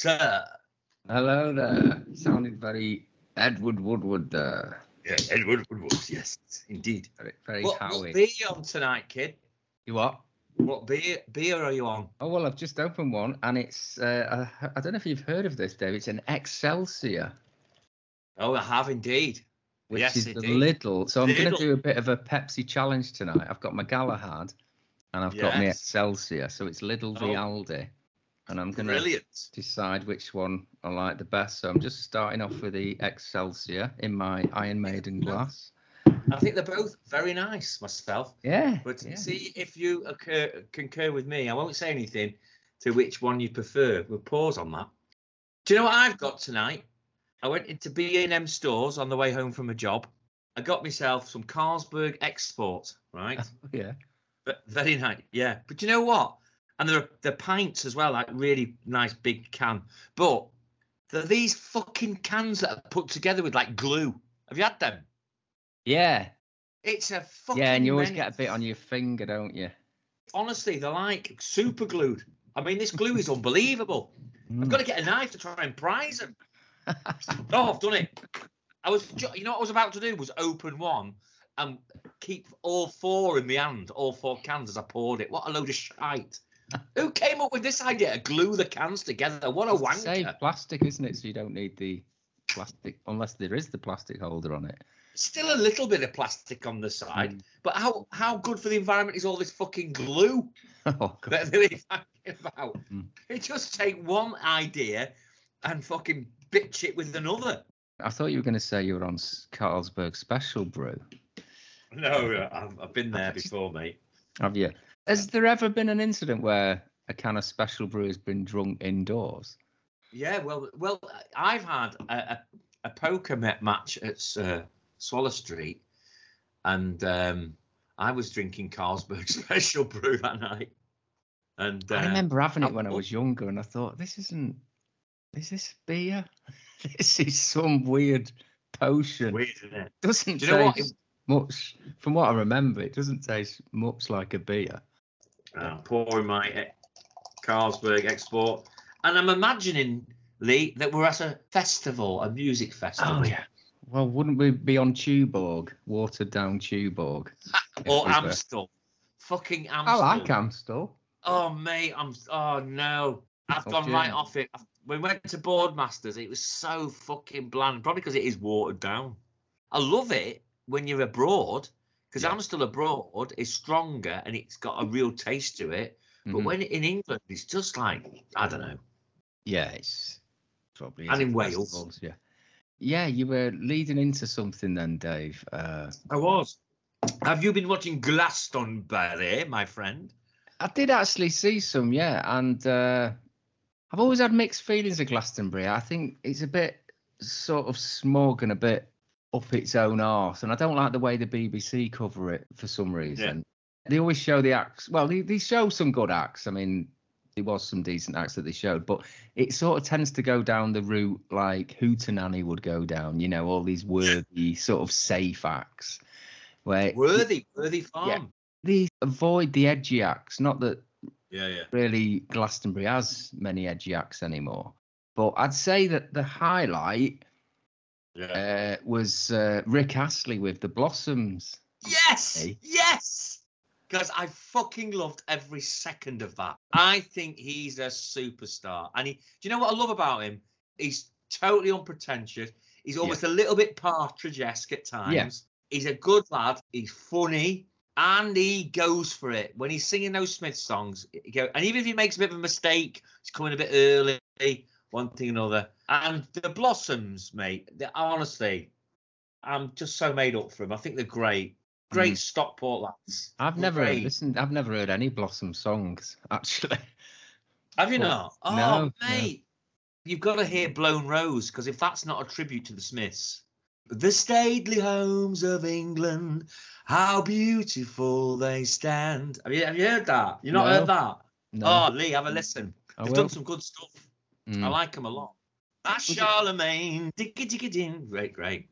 sir. Hello there. Sounded very Edward Woodward there. Yeah, Edward Woodward. Yes, indeed. Very, very What, Howie. what beer you on tonight, kid? You what? What beer beer are you on? Oh well, I've just opened one, and it's uh, I, I don't know if you've heard of this, Dave. It's an Excelsior, Oh, I have indeed. which yes, is the little. So I'm going to do a bit of a Pepsi challenge tonight. I've got my Galahad, and I've got my Excelsior. So it's Little Oh. Aldi, and I'm going to decide which one I like the best. So I'm just starting off with the Excelsior in my Iron Maiden glass. I think they're both very nice myself. Yeah. But yeah. see if you occur, concur with me. I won't say anything to which one you prefer. We'll pause on that. Do you know what I've got tonight? I went into B&M stores on the way home from a job. I got myself some Carlsberg Export, right? Oh, yeah. But very nice, yeah. But you know what? And there are the pints as well, like really nice big can. But they're these fucking cans that are put together with like glue. Have you had them? Yeah. It's a fucking Yeah, and you always get a bit on your finger, don't you? Honestly, they're like super glued. I mean, this glue is unbelievable. I've mm. got to get a knife to try and prise them. oh, I've done it. I was, you know, what I was about to do was open one and keep all four in my hand, all four cans as I poured it. What a load of shite! Who came up with this idea glue the cans together? What a It's Save plastic, isn't it? So you don't need the plastic unless there is the plastic holder on it. Still a little bit of plastic on the side, Mm. but how how good for the environment is all this fucking glue? Oh, God. that they're talking about. Mm. It just take one idea and fucking bitch it with another. I thought you were going to say you were on Carlsberg Special Brew. No, I've, I've been there before, mate. Have you? Has there ever been an incident where a can of Special Brew has been drunk indoors? Yeah, well, well, I've had a, a, a poker met match at uh, Swallow Street, and um, I was drinking Carlsberg Special Brew that night. And uh, I remember having it when I was younger, and I thought, this isn't. Is this beer? this is some weird potion. weird, isn't it? doesn't Do you know what? taste much. From what I remember, it doesn't taste much like a beer. Uh, I'm pouring my Carlsberg export, and I'm imagining Lee that we're at a festival, a music festival. Oh, yeah. Well, wouldn't we be on Tuborg, watered down Tuborg? or we were- Amstel. Fucking I Amstel. like Amstel. Oh mate, I'm. Oh no, I've Oh, gone right off it. We went to Boardmasters. It was so fucking bland. Probably because it is watered down. I love it when you're abroad because Yeah. Amstel abroad is stronger and it's got a real taste to it. But Mhm. when in England, it's just like I don't know. Yeah, it's probably. And in Wales. festivals, Yeah. Yeah, you were leading into something then, Dave. Uh, I was. Have you been watching Glastonbury, my friend? I did actually see some, yeah, and uh, I've always had mixed feelings of Glastonbury. I think it's a bit sort of smug and a bit up its own arse, and I don't like the way the BBC cover it for some reason. They always show the acts. Well, they, they show some good acts. I mean, there was some decent acts that they showed, but it sort of tends to go down the route like Hootenanny would go down. You know, all these worthy sort of safe acts. Where Worthy, Worthy Farm. they avoid the edgy acts. Not that Yeah, yeah. really Glastonbury has many edgy acts anymore, but I'd say that the highlight Yeah. uh, was uh, Rick Astley with the Blossoms. Yes, Hey. yes. Because I fucking loved every second of that. I think he's a superstar, and he. Do you know what I love about him? He's totally unpretentious. He's almost a little bit Partridge-esque at times. Yeah. He's a good lad. He's funny, and he goes for it when he's singing those Smith songs. he go- And even if he makes a bit of a mistake, he's coming a bit early, one thing or another. And the Blossoms, mate. Honestly, I'm just so made up for them. I think they're great. Great Stockport lads. I've never Great. listened. I've never heard any Blossom songs actually. Have you Well, not? Oh, no, no. mate. You've got to hear Blown Rose because if that's not a tribute to the Smiths, the stately homes of England, how beautiful they stand. Have you, have you heard that? You not No. heard that? No, Oh, Lee, have a listen. They've done some good stuff. Mm. I like them a lot. Ah, That's Charlemagne. Diggy diggy din. Great, great.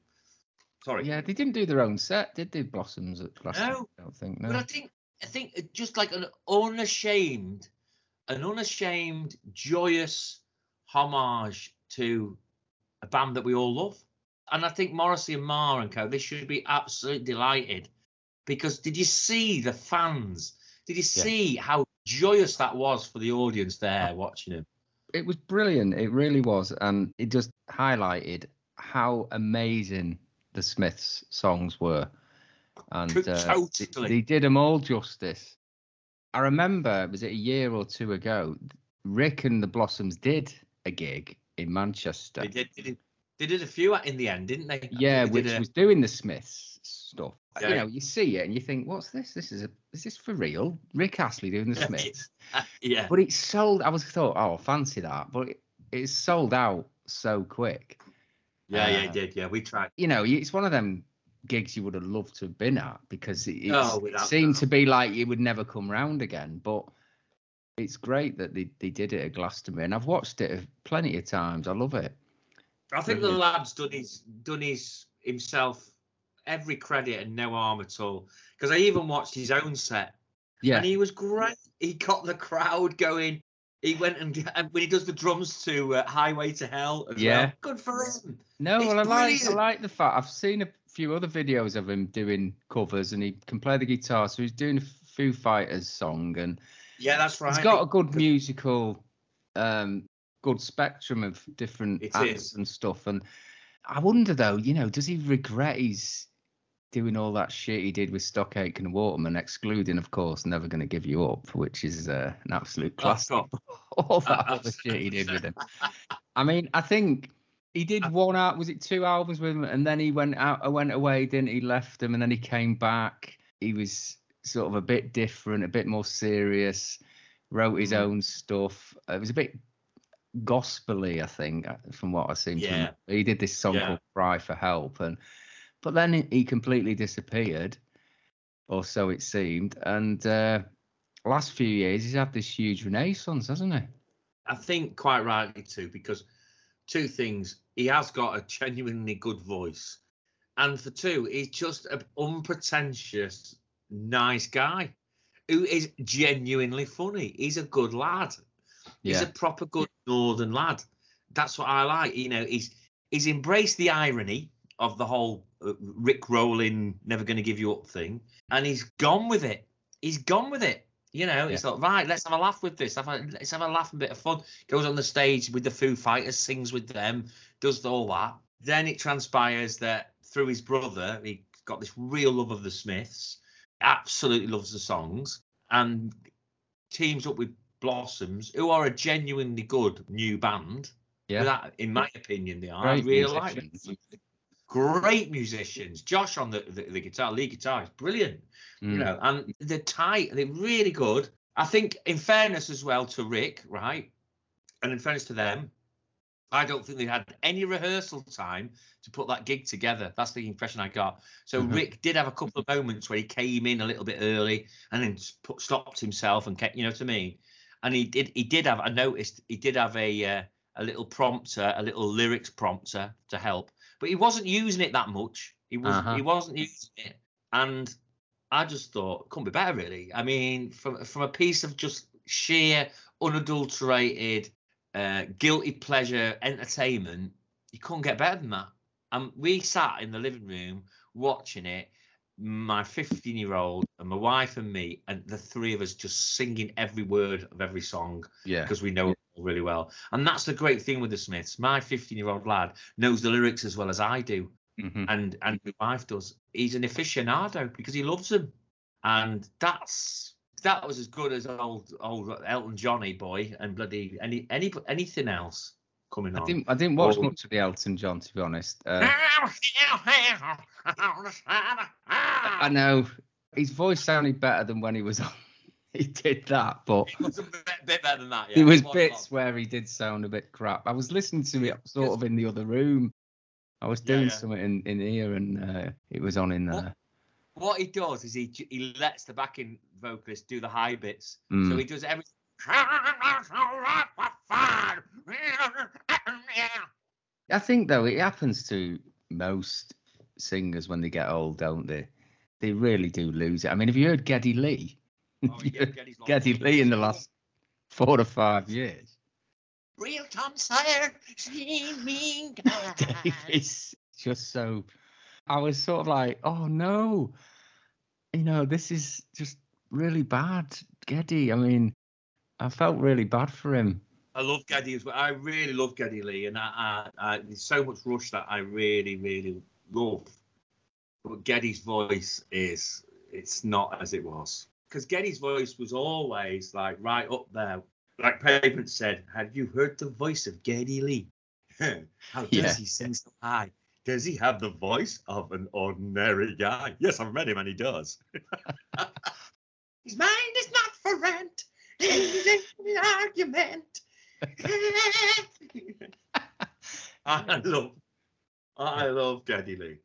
Sorry. Yeah, they didn't do their own set, did they? Blossoms at Glastonbury. No. I don't think. But I think I think just like an unashamed, an unashamed, joyous homage to a band that we all love. And I think Morrissey and Marr and Co. They should be absolutely delighted because did you see the fans? Did you Yeah. see how joyous that was for the audience there watching him? It was brilliant. It really was, and it just highlighted how amazing the Smiths songs were, and uh, they- totally. they did them all justice. I remember, was it a year or two ago? Rick and the Blossoms did a gig in Manchester. They did, they did, they did a few in the end, didn't they? Yeah, they which a- was doing the Smiths stuff. Yeah. You know, you see it and you think, "What's this? This is a is this for real?" Rick Astley doing the Smiths, yeah. but it sold. I was thought, "Oh, fancy that," but it, it sold out so quick. Yeah, yeah, Uh, he did. Yeah, we tried. You know, it's one of them gigs you would have loved to have been at because it, Oh, it seemed doubt. to be like it would never come round again. But it's great that they, they did it at Glastonbury, and I've watched it plenty of times. I love it. I think the lad's done his done his himself every credit and no harm at all. Because I even watched his own set Yeah, and he was great. He got the crowd going. He went and, and when he does the drums to uh, Highway to Hell as Yeah. well. Good for him. No, It's well, I like I like the fact I've seen a few other videos of him doing covers, and he can play the guitar. So he's doing a Foo Fighters song, and Yeah, that's right. he's got a good musical, um, good spectrum of different It acts is. and stuff. And I wonder though, you know, does he regret he's doing all that shit he did with Stock Aitken and Waterman, excluding, of course, Never Gonna Give You Up, which is uh, an absolute Oh, classic. All that other shit he did with him. I mean, I think he did one out. Was it two albums with him? And then he went out. Went away, didn't he? Left them, and then he came back. He was sort of a bit different, a bit more serious. Wrote his Mhm. own stuff. It was a bit gospely, I think, uh, from what I seem to Yeah. remember. He did this song Yeah. called "Cry for Help," and but then he- completely disappeared, or so it seemed. And uh, last few years, he's had this huge renaissance, hasn't he? I think quite rightly too, because two things. He has got a genuinely good voice. And for two, he's just an unpretentious, nice guy who is genuinely funny. He's a good lad. He's a proper good northern lad. That's what I like. You know, he's he's embraced the irony of the whole Uh, Rick Rolling never going to give you up thing, and he's gone with it. He's gone with it. You know, it's like right, let's have a laugh with this. Let's have a laugh, a bit of fun. Goes on the stage with the Foo Fighters, sings with them, does all that. Then it transpires that through his brother, he got this real love of the Smiths. Absolutely loves the songs, and teams up with Blossoms, who are a genuinely good new band. Yeah. Without, in my opinion, they are. Great I really like them. Great musicians. Josh on the, the, the guitar, lead guitar is brilliant. You Mm. know, and they're tight, they're really good. I think, in fairness as well to Rick, right? And in fairness to them, I don't think they had any rehearsal time to put that gig together. That's the impression I got. So Mhm. Rick did have a couple of moments where he came in a little bit early and then put, stopped himself and kept, you know what I mean? And he did. He did have. I noticed he did have a uh, a little prompter, a little lyrics prompter to help, but he wasn't using it that much. He was. Uh-huh. He wasn't using it, and I just thought couldn't be better, really. I mean, from from a piece of just sheer unadulterated uh, guilty pleasure entertainment, you couldn't get better than that. And we sat in the living room watching it, my 15 year old and my wife and me, and the three of us just singing every word of every song Yeah. because we know really well. And that's the great thing with the Smiths. My 15 year old lad knows the lyrics as well as I do Mhm. and and my wife does. He's an aficionado because he loves them, and that's that was as good as old old Elton Johnny boy and bloody any any anything else coming I on. didn't. I didn't watch Well- much of the Elton John, to be honest. Uh, I know his voice sounded better than when he was on. He did that, but It was a bit, bit better than that. Yeah. there was It bits where he did sound a bit crap. I was listening to it sort of in the other room. I was doing yeah. something in, in here, and uh, it was on in there. What he does is he he lets the backing vocalist do the high bits. So Mm. he does everything. I think though it happens to most singers when they get old, don't they? They really do lose it. I mean, have you heard Geddy Lee? Oh, yeah, Geddy's lost Geddy. Lee in the last four to five years. Real Tom Sawyer, streaming it's just so. I was sort of like, oh no, you know, this is just really bad, Geddy. I mean, I felt really bad for him. I love Geddy as well. I really love Geddy Lee, and I, I, I, there's so much Rush that I really, really love. But Geddy's voice is, it's not as it was. Because Geddy's voice was always like right up there. Like Pavement said, have you heard the voice of Geddy Lee? How does Yeah. he sing so high? Does he have the voice of an ordinary guy? Yes, I've met him and he does. His mind is not for rent. He's in an argument. I love, I love Geddy Lee.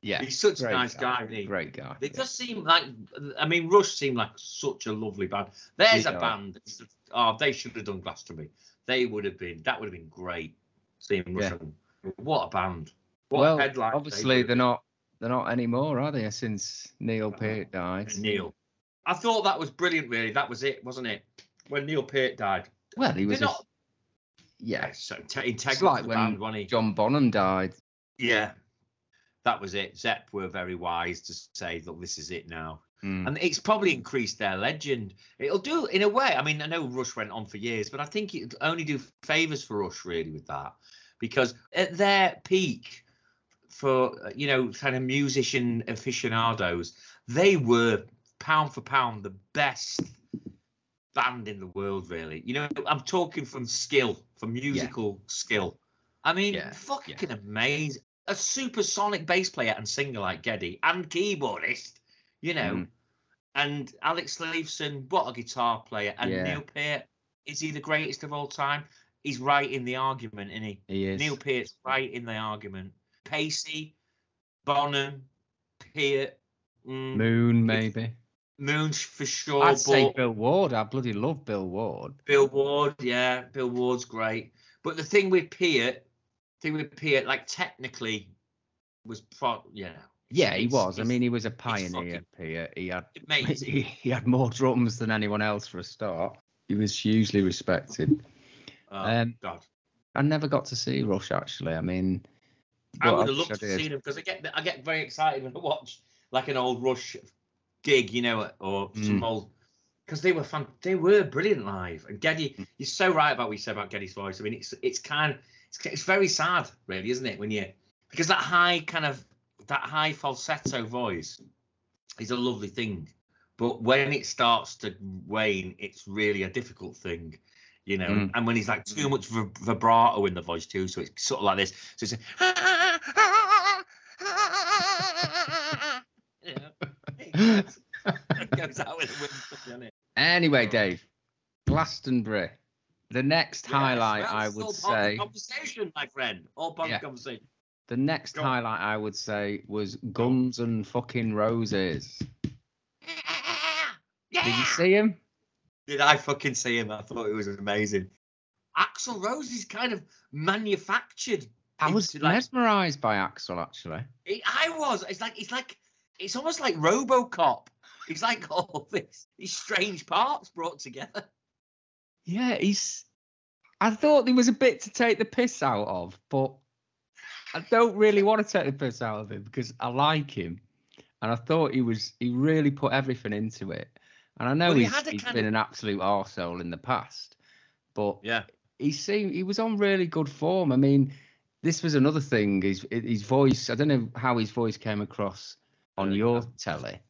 Yeah, He's such a nice guy, isn't he? Great guy. They yeah. just seem like, I mean, Rush seemed like such a lovely band. There's They a are. band. Oh, they should have done Glastonbury. They would have been. That would have been great. Seeing Rush. Yeah. What a band. What well, a headline. obviously would they're not they're not anymore, are they? Since Neil Uh, Peart died. Neil. I thought that was brilliant. Really, that was it, wasn't it? When Neil Peart died. Well, he was. A, not. yeah, So te- integral it's like when band. John Bonham died. Yeah, that was it. Zepp were very wise to say, look, this is it now. Mm. And it's probably increased their legend. It'll do, in a way. I mean, I know Rush went on for years, but I think it'll only do favours for Rush, really, with that. Because at their peak, for, you know, kind of musician aficionados, they were pound for pound the best band in the world, really. You know, I'm talking from skill, from musical skill. I mean, Yeah, fucking amazing. A supersonic bass player and singer like Geddy and keyboardist, you know. Mm. And Alex Lifeson, what a guitar player. And Yeah. Neil Peart, is he the greatest of all time? He's right in the argument, isn't he? He is. Neil Peart's right in the argument. Pacey, Bonham, Peart, mm, Moon, maybe. Moon for sure. I'd say Bill Ward. I bloody love Bill Ward. Bill Ward, yeah, Bill Ward's great. But the thing with Peart, thing with Peart, like technically, was pro, you know. Yeah, he was. I mean, he was a pioneer. fucking He had he, he had more drums than anyone else for a start. He was hugely respected. Oh, Um, God. I never got to see Rush actually. I mean, I would have loved to see them because I get I get very excited when I watch like an old Rush gig, you know, or some Mm. old because they were fun. They were brilliant live. And Geddy, Mm. you're so right about what you said about Geddy's voice. I mean, it's it's kind it's it's very sad, really, isn't it? When you because that high kind of that high falsetto voice is a lovely thing, but when it starts to wane, it's really a difficult thing. You know, Mm. and when he's like too much vibrato in the voice too, so it's sort of like this. So it's you know, it goes, out with the wind, doesn't it? anyway, Oh. Dave, Glastonbury. The next Yes, highlight I would all part of the say, conversation, my friend. All part Yeah. conversation. the next Go highlight I would say was Guns and fucking Roses. Did you see him? Did I fucking see him? I thought it was amazing. Axl Rose is kind of manufactured. I was like- mesmerised by Axl actually. It, I was. It's like it's like it's almost like RoboCop. It's like all this these strange parts brought together. Yeah, he's. I thought there was a bit to take the piss out of, but I don't really want to take the piss out of him because I like him, and I thought he was. He really put everything into it, and I know Well, he he's, had a he's been of- an absolute arsehole in the past, but Yeah. he seemed he was on really good form. I mean, this was another thing. His his voice. I don't know how his voice came across on your telly,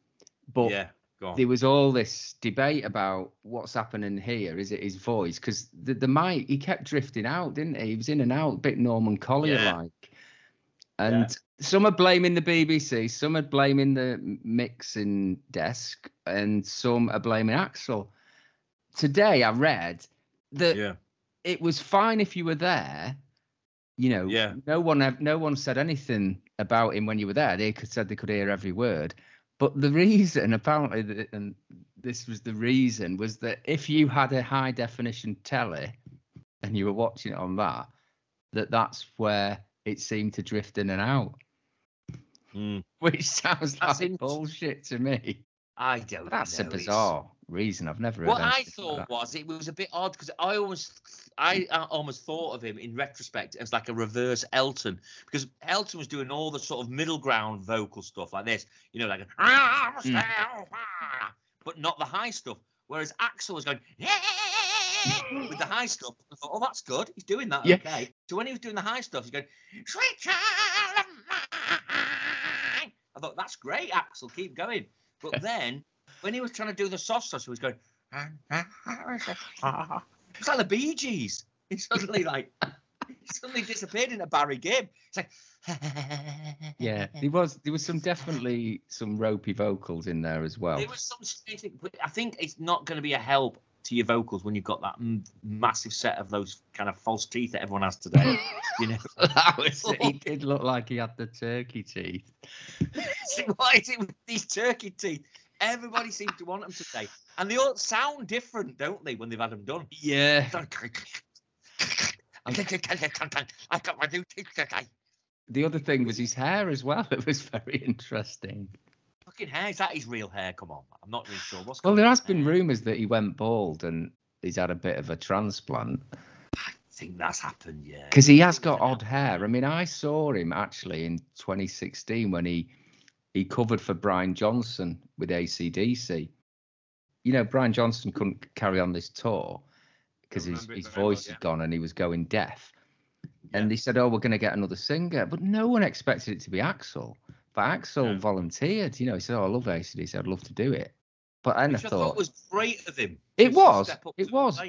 but yeah. There was all this debate about what's happening here. Is it his voice? Because the, the mic, he kept drifting out, didn't he? He was in and out, a bit Norman Collier like. And some are blaming the BBC, some are blaming the mixing desk, and some are blaming Axl. Today I read that yeah. it was fine if you were there. You know, Yeah. no one no one said anything about him when you were there. They could said they could hear every word. But the reason, apparently, that, and this was the reason, was that if you had a high definition telly and you were watching it on that, that that's where it seemed to drift in and out, Mm. which sounds That's like int- bullshit to me. I don't. That's a know, it's- bizarre reason. I've never heard. What I anything like thought was it was a bit odd because I almost, I uh, almost thought of him in retrospect as like a reverse Elton because Elton was doing all the sort of middle ground vocal stuff like this, you know, like, a, Mm. but not the high stuff. Whereas Axl was going with the high stuff. I thought, oh, that's good. He's doing that Yeah. okay. So when he was doing the high stuff, he's going, sweet child of mine. I thought that's great, Axl. Keep going. But then when he was trying to do the soft stuff, he was going. It's like the Bee Gees. He suddenly like he suddenly disappeared into Barry Gibb. It's like Yeah, there was there was some definitely some ropey vocals in there as well. There was some strange thing, but I think it's not going to be a help to your vocals when you've got that m- massive set of those kind of false teeth that everyone has today. you know, was. He did look like he had the turkey teeth. See, what is it with these turkey teeth? Everybody seems to want them today, and they all sound different, don't they, when they've had them done? Yeah. I got my new teeth today. The other thing was his hair as well. It was very interesting. Fucking hair, is that his real hair? Come on, I'm not really sure. What's Well, going there on has there? been rumours that he went bald and he's had a bit of a transplant I think that's happened, yeah. because he has got odd hair. I mean, I saw him actually in 2016 when he he covered for Brian Johnson with ACDC. You know, Brian Johnson couldn't carry on this tour because his, his very well, voice yeah. had gone and he was going deaf. Yeah. And they said, "Oh, we're going to get another singer," but no one expected it to be Axl. But Axl No. volunteered. You know, he said, "Oh, I love ACDC. I'd love to do it." But then Which I I thought, thought was great of him. It was, it was.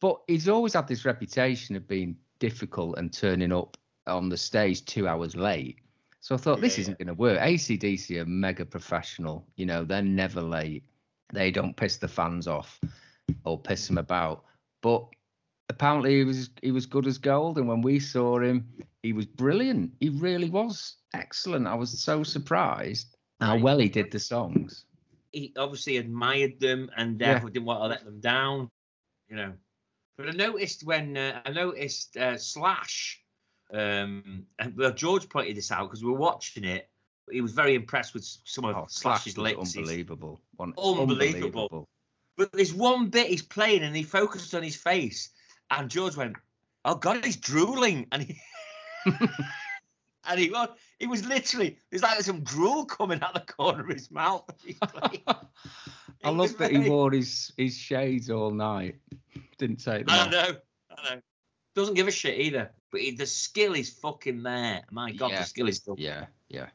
but he's always had this reputation of being difficult and turning up on the stage two hours late. So I thought this isn't going to work. ACDC are mega professional. You know, they're never late. They don't piss the fans off or piss them about. But apparently he was he was good as gold. And when we saw him, he was brilliant. He really was excellent. I was so surprised how well he did the songs. He obviously admired them and Yeah. therefore didn't want to let them down. You know. But I noticed when uh, I noticed uh, Slash, um, and well, George pointed this out because we were watching it. He was very impressed with some of Oh, Slash's licks. Unbelievable. One, Unbelievable. But there's one bit he's playing and he focused on his face, and George went, "Oh God, he's drooling," and he and he was he was literally there's like some drool coming out the corner of his mouth. as he's playing. I love that he wore his, his shades all night. Didn't take them I off. know, I know. Doesn't give a shit either. But he, the skill is fucking there. My God, Yeah. the skill is still. Yeah, yeah,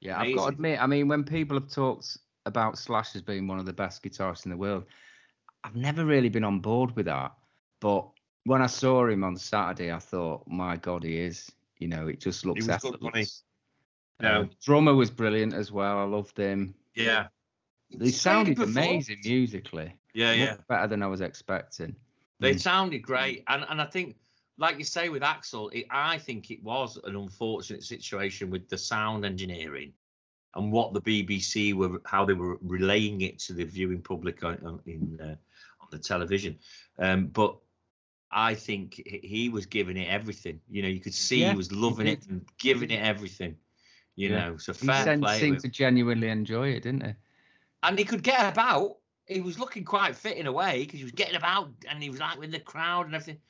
yeah. I've got to admit, I mean, when people have talked about Slash as being one of the best guitarists in the world, I've never really been on board with that. But when I saw him on Saturday, I thought, my God, he is. You know, it just looks was good, wasn't effortless. No. Um, drummer was brilliant as well. I loved him. Yeah, They sounded amazing musically. yeah, yeah. Better than I was expecting. They Mm. sounded great, and and I think, like you say with Axl, it, I think it was an unfortunate situation with the sound engineering and what the BBC were, how they were relaying it to the viewing public on, on- in uh, on the television. Um, but I think he- he was giving it everything. You know, you could see Yeah, he was loving he it and giving it everything. You Yeah. know, so He fair play. to seemed to genuinely enjoy it, didn't he? and he could get about. He was looking quite fit in a way because he was getting about and he was like with the crowd and everything.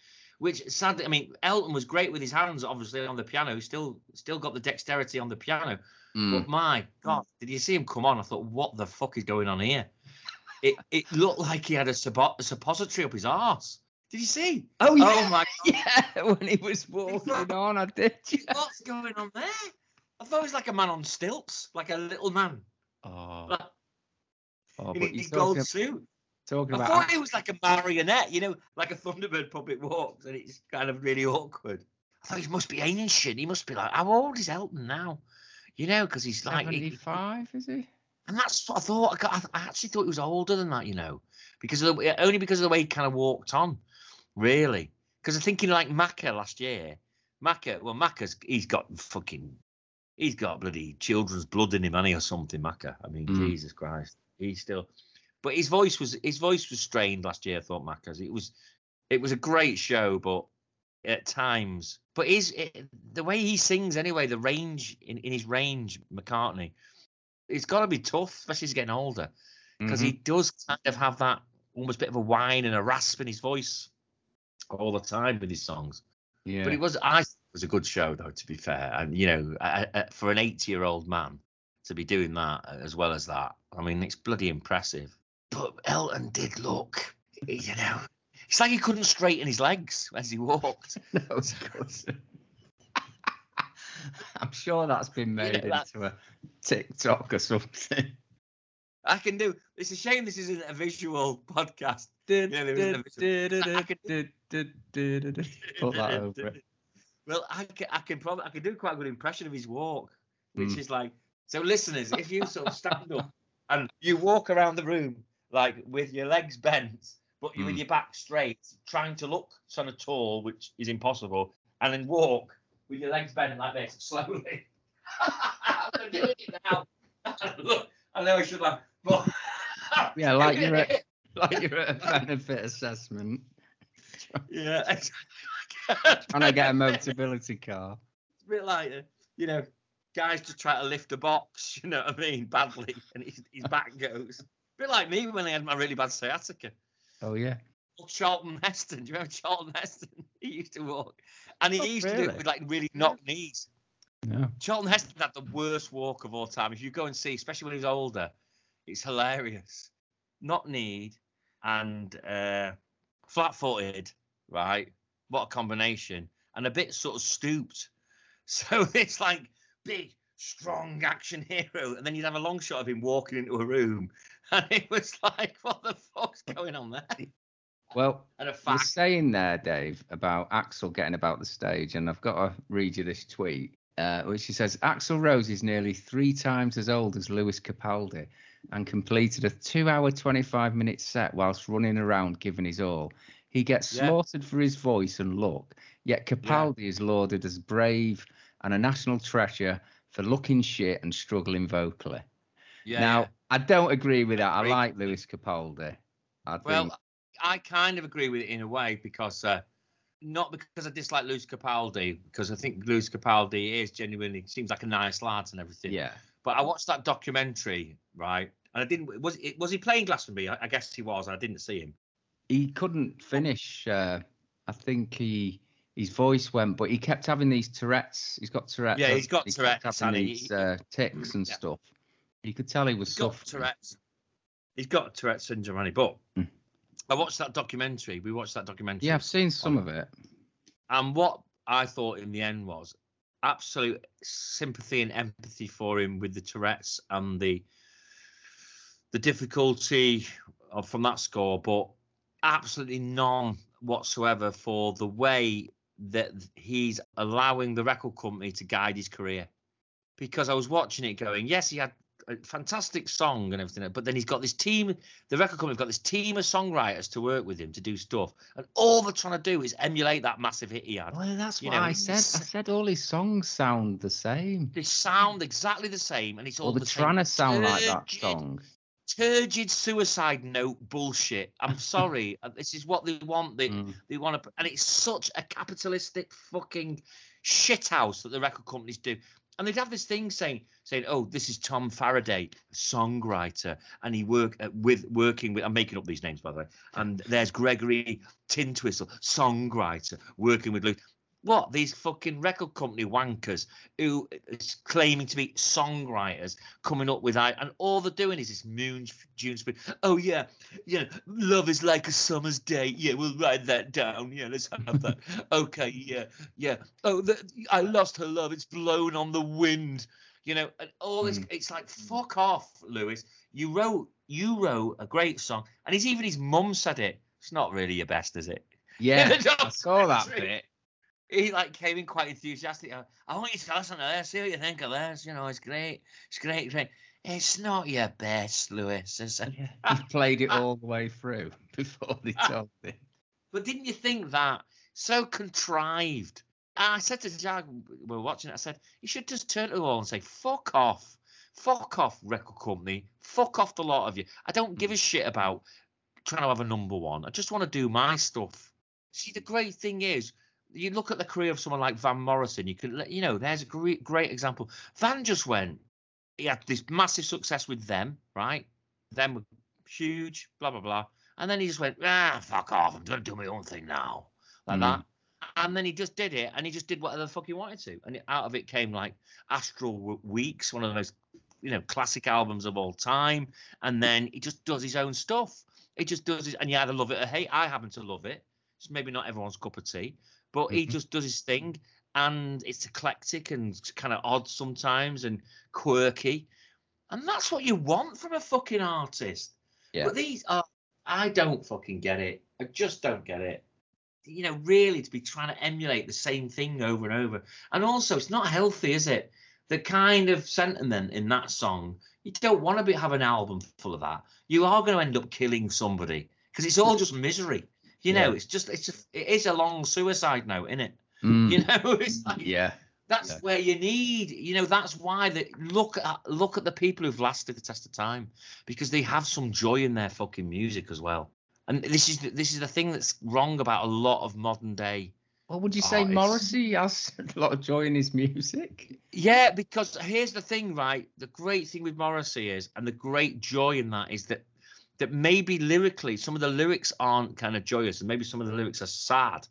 Which sadly, I mean, Elton was great with his hands, obviously on the piano. He still still got the dexterity on the piano. Mm. But my God, did you see him come on? I thought, what the fuck is going on here? It it looked like he had a, suppo- a suppository up his arse. Did you see? Oh yeah, Oh my yeah. When he was walking on, I did. Yeah. What's going on there? I thought he was like a man on stilts, like a little man Oh, like, oh in but his gold suit. Talking I thought he was like a marionette, you know, like a Thunderbird puppet walks, and it's kind of really awkward. I thought he must be ancient. He must be like, how old is Elton now? You know, because he's like, he- seventy-five, is he? and that's what I thought. I, got, I actually thought he was older than that, you know, because of the, only because of the way he kind of walked on, really. Because I'm thinking like Macca last year. Macca, well, Macca's he's got fucking, he's got bloody children's blood in him, honey, or something. Macca. I mean, Mm. Jesus Christ, he's still. But his voice was his voice was strained last year. I thought Macca's. It was, it was a great show, but at times, but his it, the way he sings anyway, the range in, in his range, McCartney, it's got to be tough, especially as he's getting older, because he Mhm. does kind of have that almost bit of a whine and a rasp in his voice all the time with his songs. yeah. But it was, I it was a good show though, to be fair, and you know, uh, uh, for an eighty-year-old man to be doing that as well as that, I mean, it's bloody impressive. But Elton did look, you know, it's like he couldn't straighten his legs as he walked. no, of course. I'm sure that's been made that's- into a TikTok or something. I can do. It's a shame this isn't a visual podcast. Yeah, there is a Put that over it. Well, I can, I can probably I can do quite a good impression of his walk, which Mm. is like so. Listeners, if you sort of stand up and you walk around the room like with your legs bent, but you with Mm. your back straight, trying to look sort of tall, which is impossible, and then walk with your legs bent like this slowly. I'm doing it now. Look, I know I should laugh, but Yeah, like you're at, like you're at a benefit assessment yeah. trying to get a motability car. It's a bit like, uh, you know, guys just try to lift a box, you know what I mean, badly, and his, his back goes. Bit like me when I had my really bad sciatica. Oh yeah. Charlton Heston, do you remember Charlton Heston? He used to walk, and he Oh, used to do it with like really knock knees. No. Charlton Heston had the worst walk of all time. If you go and see, especially when he was older, it's hilarious. Knock kneed and uh, flat footed, right? What a combination. And a bit sort of stooped. So it's like big, strong action hero. And then you'd have a long shot of him walking into a room. And it was like, what the fuck's going on there? Well, you're saying there, Dave, about Axl getting about the stage, and I've got to read you this tweet, uh, which he says Axl Rose is nearly three times as old as Lewis Capaldi and completed a two hour, 25 minute set whilst running around giving his all. He gets Yeah. slaughtered for his voice and look, yet Capaldi is lauded as brave and a national treasure for looking shit and struggling vocally. Yeah, now, yeah. I don't agree with that. I Agree. like Lewis Capaldi. I think, Well, I kind of agree with it in a way because uh, not because I dislike Lewis Capaldi, because I think Lewis Capaldi is genuinely seems like a nice lad and everything. yeah. But I watched that documentary, right? And I didn't. Was it was he playing Glastonbury? I, I guess he was. I didn't see him. he couldn't finish. Uh, I think he his voice went, but he kept having these Tourette's. He's got Tourette's. Yeah, he's got he? He Tourette's, and he- these uh, ticks and Yeah. stuff. You could tell he was He's got suffering. Tourette's. He's got Tourette's syndrome, honey. But Mm. I watched that documentary. We watched that documentary. Yeah, I've seen some of it. And what I thought in the end was absolute sympathy and empathy for him with the Tourette's and the the difficulty of, from that score, but absolutely none whatsoever for the way that he's allowing the record company to guide his career. Because I was watching it going, yes, he had a fantastic song and everything, but then he's got this team, the record company's got this team of songwriters to work with him to do stuff, and all they're trying to do is emulate that massive hit he had. Well, that's You what know, I said. I said all his songs sound the same. They sound exactly the same, and it's all they're the trying same to sound like that song. Turgid suicide note bullshit. I'm sorry, uh, this is what they want. They Mm. they want to, and it's such a capitalistic fucking shithouse that the record companies do. and they'd have this thing saying saying, "Oh, this is Tom Faraday, songwriter, and he work uh, with working with." I'm making up these names by the way. And there's Gregory Tintwistle, songwriter, working with Luke. What these fucking record company wankers who is claiming to be songwriters coming up with and all they're doing is this moon June spring. Oh yeah, yeah, love is like a summer's day. Yeah, we'll write that down. Yeah, let's have that. okay, yeah, yeah. Oh, the, I lost her love. It's blown on the wind. You know, and all this. Mm. It's like fuck off, Lewis. You wrote you wrote a great song, and it's even his mum said it. It's not really your best, is it? Yeah, I saw that bit. He like came in quite enthusiastic. I, I want you to listen to this, see what you think of this. You know, it's great. It's great, great. It's not your best, Lewis, is it? Yeah, he played it all the way through before they told him. But didn't you think that so contrived? I said to Jag, we were watching it, I said, you should just turn to the wall and say, fuck off. Fuck off, record company. Fuck off the lot of you. I don't give a hmm. shit about trying to have a number one. I just want to do my stuff. See, the great thing is, you look at the career of someone like Van Morrison, you can, you know, there's a great, great example. Van just went, he had this massive success with them, right? Them were huge, blah, blah, blah. And then he just went, ah, fuck off. I'm going to do my own thing now. Like Mm. that. And then he just did it and he just did whatever the fuck he wanted to. And it- out of it came like Astral Weeks, one of the most, you know, classic albums of all time. And then he just does his own stuff. He just does it. And you either love it or hate. I happen to love it. It's maybe not everyone's cup of tea, but he Mhm. just does his thing. And it's eclectic and kind of odd sometimes and quirky. And that's what you want from a fucking artist. Yeah. But these are, I don't fucking get it. I just don't get it. You know, really to be trying to emulate the same thing over and over. And also, it's not healthy, is it? The kind of sentiment in that song, you don't want to be, have an album full of that. You are going to end up killing somebody because it's all just misery. You know, Yeah. it's just, it's a, it is a long suicide note, isn't it? Mm, You know, it's like, yeah, that's Yeah. where you need, you know, that's why the look at look at the people who've lasted the test of time because they have some joy in their fucking music as well. And this is this is the thing that's wrong about a lot of modern day. Well, would you say artists. Morrissey has a lot of joy in his music? Yeah, because here's the thing, right? The great thing with Morrissey is, and the great joy in that is that that maybe lyrically some of the lyrics aren't kind of joyous, and maybe some of the lyrics are sad,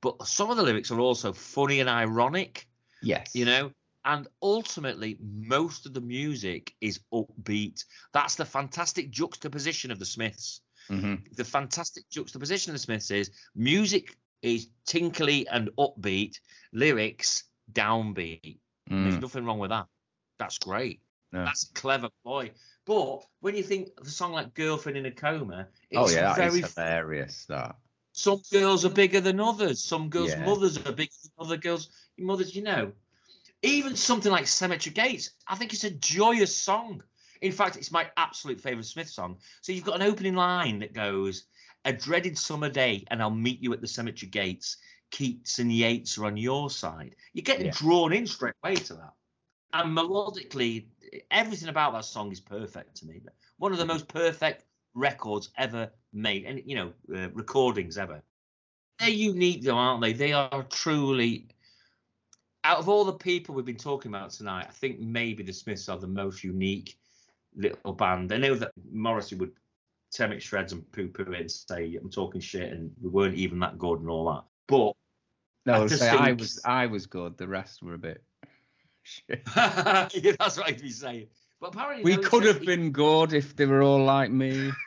but some of the lyrics are also funny and ironic. Yes. you know and ultimately most of the music is upbeat that's the fantastic juxtaposition of the smiths hmm the fantastic juxtaposition of the smiths is music is tinkly and upbeat lyrics downbeat there's Mm. nothing wrong with that that's great No. that's a clever ploy but when you think of a song like girlfriend in a coma it's Oh yeah, very is hilarious. That. some girls are bigger than others. Some girls' Yeah. mothers are bigger than other girls' mothers, you know. Even something like Cemetery Gates, I think it's a joyous song. In fact, it's my absolute favourite Smith song. So you've got an opening line that goes, A dreaded summer day, and I'll meet you at the cemetery gates. Keats and Yeats are on your side. You're getting Yeah. drawn in straight away to that. And melodically, everything about that song is perfect to me. One of the most perfect records ever made, and you know, uh, recordings ever. They're unique, though, aren't they? They are truly. Out of all the people we've been talking about tonight, I think maybe the Smiths are the most unique little band. I know that Morrissey would tear me to shreds and poo-poo it and say I'm talking shit and we weren't even that good and all that. But No, I I, just say I was I was good. The rest were a bit. yeah, that's what I'd be saying. But apparently, We could have been good if they were all like me.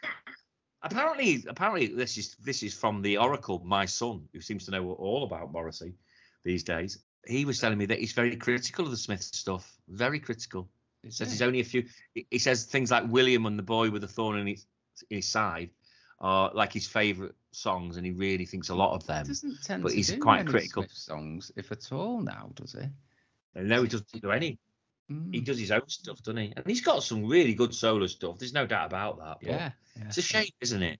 apparently apparently this is this is from the oracle my son who seems to know all about morrissey these days he was telling me that he's very critical of the smith stuff very critical he says there's only a few he- says things like william and the boy with the thorn in his, in his side are like his favorite songs and he really thinks a lot of them doesn't tend but to he's do quite many critical. Smith songs, if at all, now, does he? No he doesn't do any Mm, he does his own stuff doesn't he and he's got some really good solo stuff there's no doubt about that yeah, yeah. It's a shame, isn't it?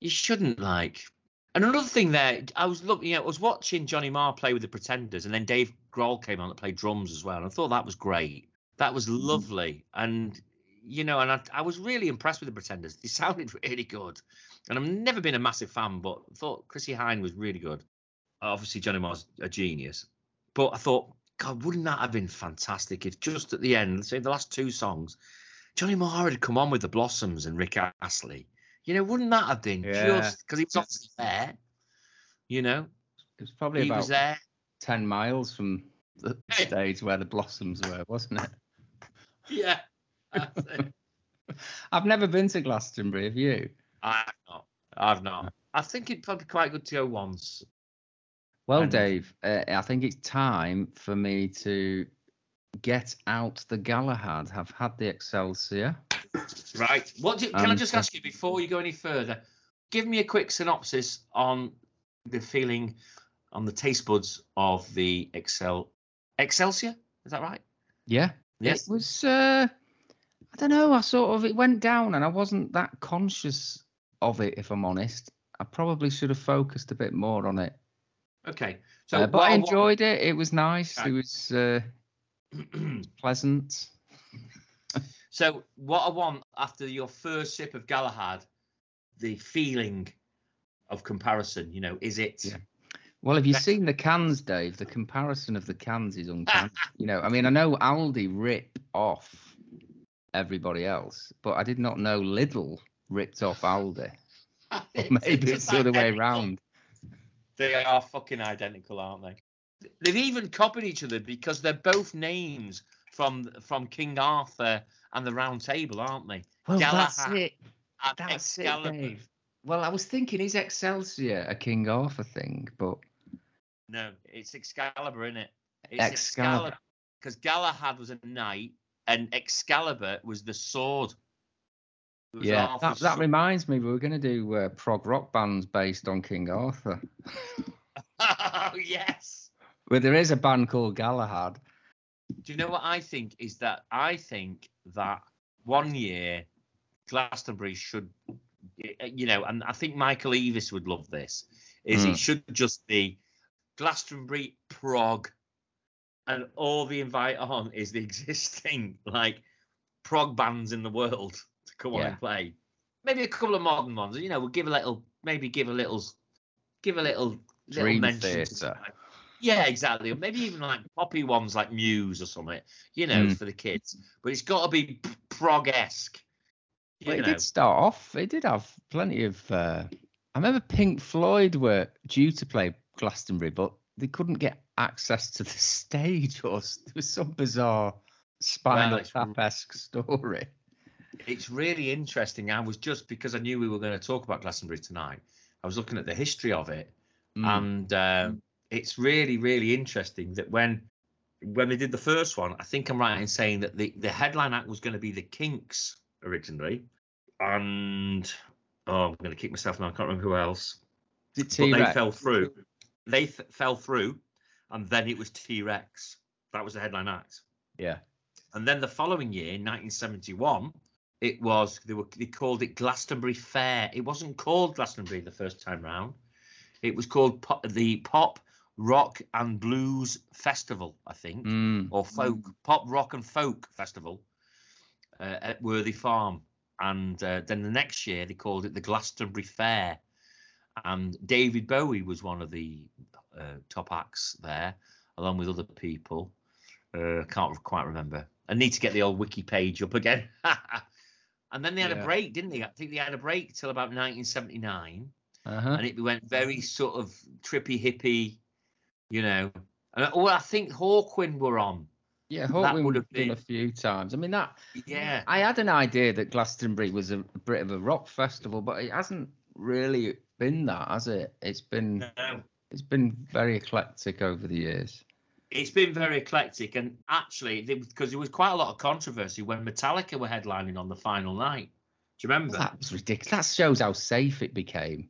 You shouldn't like. And another thing there, I was looking, you know, I was watching Johnny Marr play with the Pretenders, and then Dave Grohl came on to play drums as well. And I thought that was great. That was lovely, and you know, and I, I was really impressed with the Pretenders. They sounded really good, and I've never been a massive fan, but thought Chrissie Hynde was really good. Obviously, Johnny Marr's a genius, but I thought God, wouldn't that have been fantastic if just at the end, say the last two songs, Johnny Marr had come on with the Blossoms and Rick Astley. You know, wouldn't that have been Yeah. just because he was obviously there? You know, It was probably he about was there. 10 miles from the stage where the Blossoms were, wasn't it? Yeah. It. I've never been to Glastonbury, have you? I've not. I've not. I think it'd probably be quite good to go once. Well, And- Dave, uh, I think it's time for me to get out the Galahad. I've had the Excelsior. Right. What do, can I Um, just ask you before you go any further? Give me a quick synopsis on the feeling, on the taste buds of the Excel Excelsior. Is that right? Yeah. Yes. It was, uh, I don't know, I sort of, it went down and I wasn't that conscious of it, if I'm honest. I probably should have focused a bit more on it. Okay. So, Uh, but I enjoyed it. It was nice. Okay. It was uh, pleasant. so, what I want after your first sip of Galahad, the feeling of comparison. You know, is it? Yeah. Well, have you seen the cans, Dave? The comparison of the cans is uncanny. you know, I mean, I know Aldi rip off everybody else, but I did not know Lidl ripped off Aldi. Or maybe it's the other way around. They are fucking identical, aren't they? They've even copied each other because they're both names from from King Arthur and the Round Table, aren't they? Well, that's it. And That's it, Dave. Well, I was thinking, is Excelsior a King Arthur thing? But No, it's Excalibur, isn't it? It's Excalibur. Because Galahad was a knight and Excalibur was the sword. Yeah, that, that reminds me, we were going to do uh, prog rock bands based on King Arthur. oh, yes. But there is a band called Galahad. Do you know what I think? Is that I think that one year Glastonbury should, you know, and I think Michael Eavis would love this, is Mm. it should just be Glastonbury prog, and all the invite on is the existing like prog bands in the world come on Yeah. and play. Maybe a couple of modern ones. You know, we'll give a little, maybe give a little, give a little, little Dream mention. Theatre. Yeah, exactly. Or maybe even like poppy ones like Muse or something, you know, Mm. for the kids. But it's got to be prog esque. Well, it know. did start off. It did have plenty of. Uh, I remember Pink Floyd were due to play Glastonbury, but they couldn't get access to the stage, or there was some bizarre Spinal it's- Tap esque story. It's really interesting. I was just because I knew we were going to talk about Glastonbury tonight. I was looking at the history of it, Mm. and uh, it's really, really interesting that when when they did the first one, I think I'm right in saying that the the headline act was going to be the Kinks originally, and oh, I'm going to kick myself now. I can't remember who else. Did but they T-Rex- fell through. They f- fell through, and then it was T Rex. That was the headline act. Yeah. And then the following year, in 1971, it was they were they called it Glastonbury Fair. It wasn't called Glastonbury the first time round. It was called pop, the Pop Rock and Blues Festival, I think, Mm. or Folk Pop Rock and Folk Festival uh, at Worthy Farm. And uh, then the next year they called it the Glastonbury Fair. And David Bowie was one of the uh, top acts there, along with other people. Uh, can't quite remember. I need to get the old wiki page up again. and then they had Yeah. a break, didn't they? I think they had a break till about 1979, Uh-huh. and it went very sort of trippy hippie, you know. And well, I think Hawkwind were on. Yeah, Hawkwind would would have been- a few times. I mean, that Yeah, I had an idea that Glastonbury was a bit of a rock festival, but it hasn't really been that, has it? It's been no, it's been very eclectic over the years. It's been very eclectic, and actually, because there was quite a lot of controversy when Metallica were headlining on the final night. Do you remember? That was ridiculous. That shows how safe it became.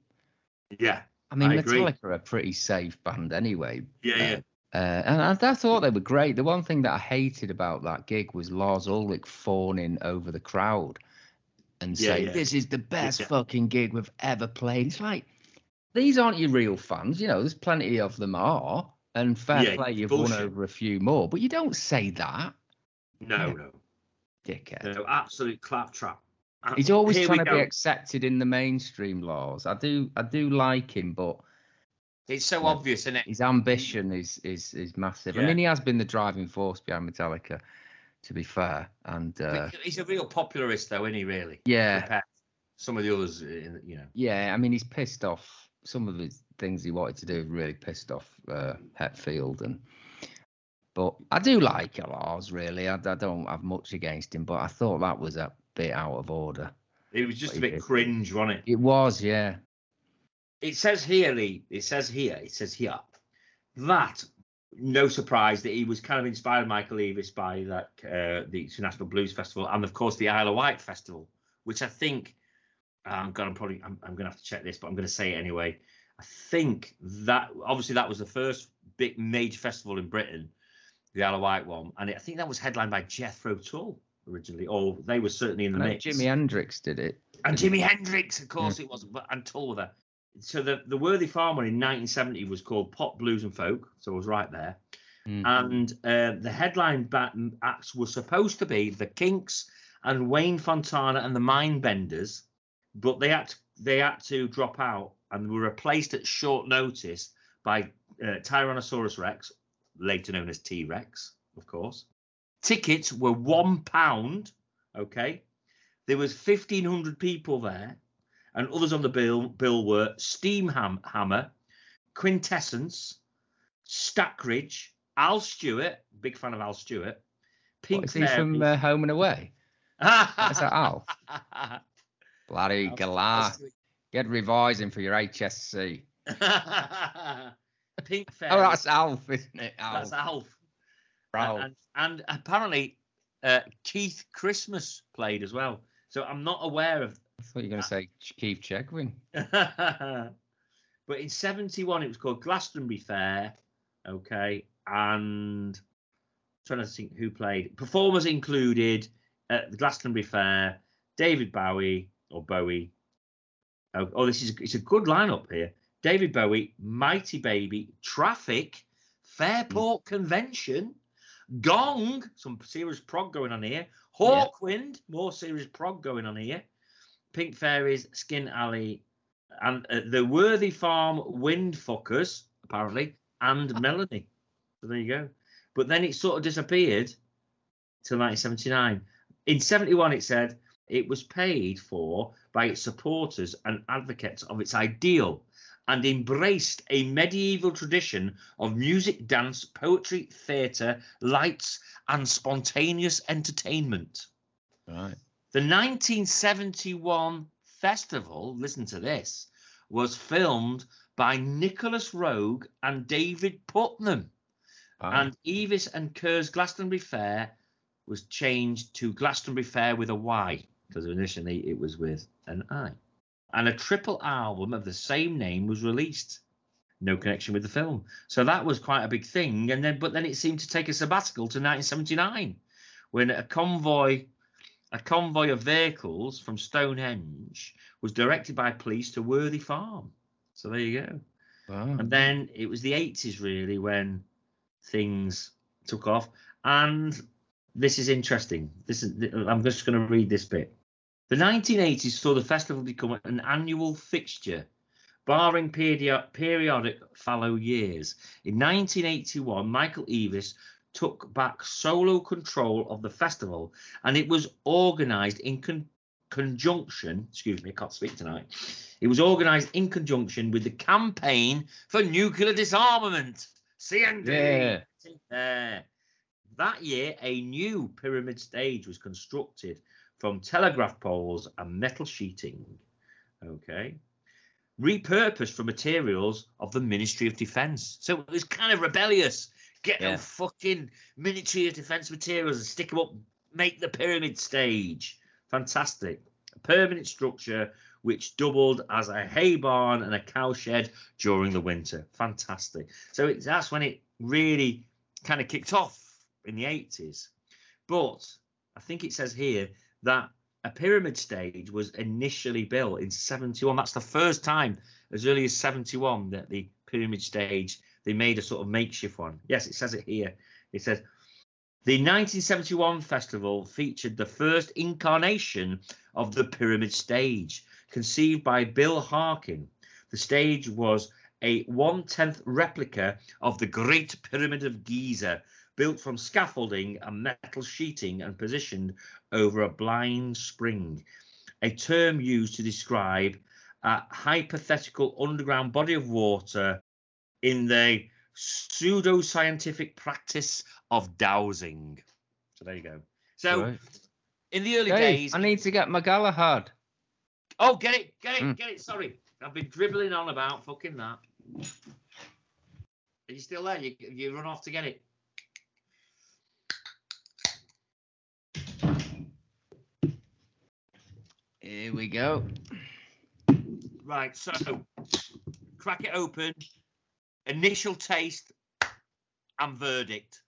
yeah, I mean, I agree. Metallica are a pretty safe band anyway. yeah, yeah. Uh, and I, I thought they were great. The one thing that I hated about that gig was Lars Ulrich fawning over the crowd and Yeah, saying, yeah. "This is the best Yeah. fucking gig we've ever played." It's like these aren't your real fans. You know, there's plenty of them are, and fair Yeah, play, you've bullshit. won over a few more. But you don't say that, No, no, dickhead. no, absolute claptrap. He's always here trying we to be accepted in the mainstream laws. I do, I do like him, but It's so Yeah. obvious, isn't it? his ambition is is is massive. I mean, he has been the driving force behind Metallica, to be fair. And uh, He's a real popularist, though, isn't he? Really? yeah, Some of the others, uh, you know. yeah. I mean, he's pissed off. Some of the things he wanted to do really pissed off uh, Hetfield and. But I do like Lars, really. I, I don't have much against him, but I thought that was a bit out of order. It was just a bit did. cringe, wasn't it? It was, yeah. It says here, Lee. It says here. It says here that no surprise that he was kind of inspired Michael Eavis by that uh, the International Blues Festival and of course the Isle of Wight Festival, which I think I'm gonna probably I'm, I'm gonna have to check this, but I'm gonna say it anyway. I think that obviously that was the first big major festival in Britain, the Isle of Wight one, and I think that was headlined by Jethro Tull originally, or they were certainly in the No, mix. Jimi Hendrix did it. And Jimi Hendrix, of course, it was, but and Tull were there. So the the Worthy Farmer in 1970 was called Pop Blues and Folk, so I was right there. Mm. And uh, the headline bat- acts were supposed to be the Kinks and Wayne Fontana and the Mindbenders, but they had to, they had to drop out and were replaced at short notice by uh, Tyrannosaurus Rex, later known as T Rex, of course. Tickets were one pound. Okay, there was fifteen hundred people there, and others on the bill bill were Steam Ham- Hammer, Quintessence, Stackridge, Al Stewart, big fan of Al Stewart, Pink What, is he from uh, Home and Away? Is that Al? Bloody galah. Get revising for your HSC. Pink Fairies. Oh, that's Alf, isn't it? Alf. That's Alf. Ralph. And, and apparently, uh, Keith Christmas played as well. So I'm not aware of. I thought you were going to say Keith Chegwin. but in 71, it was called Glastonbury Fair. Okay. And trying to think who played. Performers included at the Glastonbury Fair David Bowie or Bowie. Oh, oh, this is it's a good lineup here. David Bowie, Mighty Baby, Traffic, Fairport Convention, Gong, some serious prog going on here. Hawkwind, more serious prog going on here. Pink Fairies, Skin Alley, and uh, the Worthy Farm Windfuckers, apparently, and Melanie. So there you go. But then it sort of disappeared till 1979. In 71, it said it was paid for by its supporters and advocates of its ideal and embraced a medieval tradition of music, dance, poetry, theatre, lights, and spontaneous entertainment. Right. The 1971 festival, listen to this, was filmed by Nicolas Roeg and David Puttnam. Wow. And Eavis and Kerr's Glastonbury Fair was changed to Glastonbury Fayre with a Y because initially it was with an I. And a triple album of the same name was released. No connection with the film. So that was quite a big thing. And then but then it seemed to take a sabbatical to 1979 when a convoy a convoy of vehicles from Stonehenge was directed by police to Worthy Farm. So there you go. Wow. And then it was the 80s really when things took off. And this is interesting. This is I'm just going to read this bit. The 1980s saw the festival become an annual fixture, barring perio- periodic fallow years. In 1981, Michael Eavis took back solo control of the festival, and it was organised in con- conjunction. Excuse me, I can't speak tonight. It was organised in conjunction with the campaign for nuclear disarmament. CND. Yeah. There. That year, a new pyramid stage was constructed from telegraph poles and metal sheeting. Okay. Repurposed from materials of the Ministry of Defence. So it was kind of rebellious. Get Yeah. fucking Ministry of Defence materials and stick them up, make the pyramid stage. Fantastic. A permanent structure which doubled as a hay barn and a cowshed during the winter. Fantastic. So it, that's when it really kind of kicked off in the 80s. But I think it says here that a pyramid stage was initially built in 71. That's the first time, as early as 71, that the pyramid stage, they made a sort of makeshift one. Yes, it says it here. It says the 1971 festival featured the first incarnation of the pyramid stage, conceived by Bill Harkin. The stage was a one tenth replica of the Great Pyramid of Giza, built from scaffolding and metal sheeting and positioned over a blind spring, a term used to describe a hypothetical underground body of water in the pseudo-scientific practice of dowsing. So there you go. So Right. in the early Hey, days, I need to get my Galahad. oh, get it, get it, Mm. get it. Sorry, I've been dribbling on about fucking that. Are you still there? You, you run off to get it. Here we go. Right, so crack it open. Initial taste and verdict.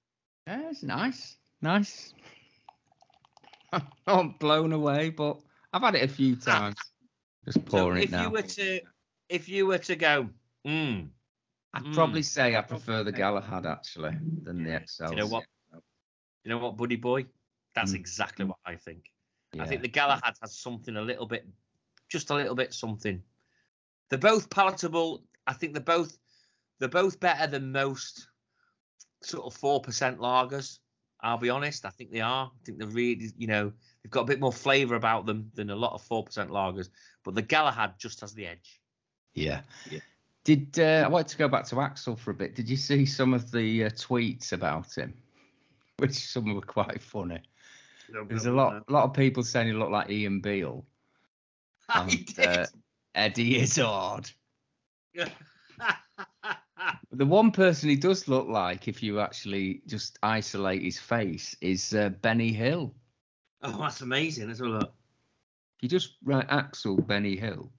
Yeah, it's nice. Nice. I'm blown away, but I've had it a few times. Just So pouring if it now. If you were to, if you were to go, mm, I'd Mm. probably say I prefer the Galahad actually than the XL. you know what, you know what, buddy boy, that's Mm. exactly what I think. Yeah. I think the Galahad has something a little bit, just a little bit something. They're both palatable. I think they're both, they're both better than most sort of four percent lagers. I'll be honest. I think they are. I think they're really, you know, they've got a bit more flavour about them than a lot of four percent lagers. But the Galahad just has the edge. Yeah. Yeah. Did uh, I wanted to go back to Axl for a bit? Did you see some of the uh, tweets about him? Which some were quite funny. There's a lot, lot of people saying he looked like Ian Beale. I and, did. uh, Eddie Izzard. The one person he does look like, if you actually just isolate his face, is uh, Benny Hill. oh, that's amazing. Let's have a look. If you just write Axl Benny Hill,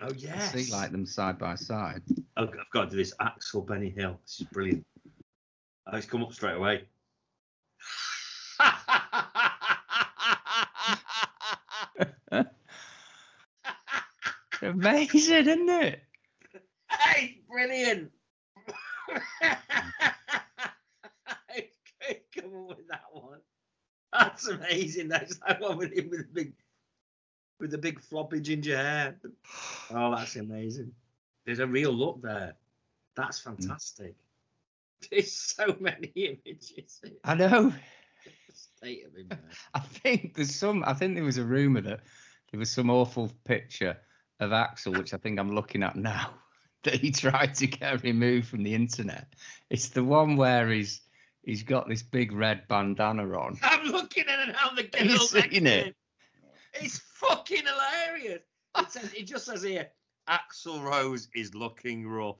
Oh yes. see like them side by side. Oh, I've got to do this. Axl Benny Hill. This is brilliant. Oh, it's come up straight away. Amazing, isn't it? hey, brilliant. come on with that one. That's amazing. That's that one with him with the big, with the big floppy ginger hair. Oh, that's amazing. There's a real look there. That's hmm. fantastic. There's so many images. I know. State of him. I think there's some. I think there was a rumor that there was some awful picture of Axl, which I think I'm looking at now, that he tried to get removed from the internet. It's the one where he's he's got this big red bandana on. I'm looking at it now. The you girl's seen it? It's fucking hilarious. It says it just says here, Axl Rose is looking rough.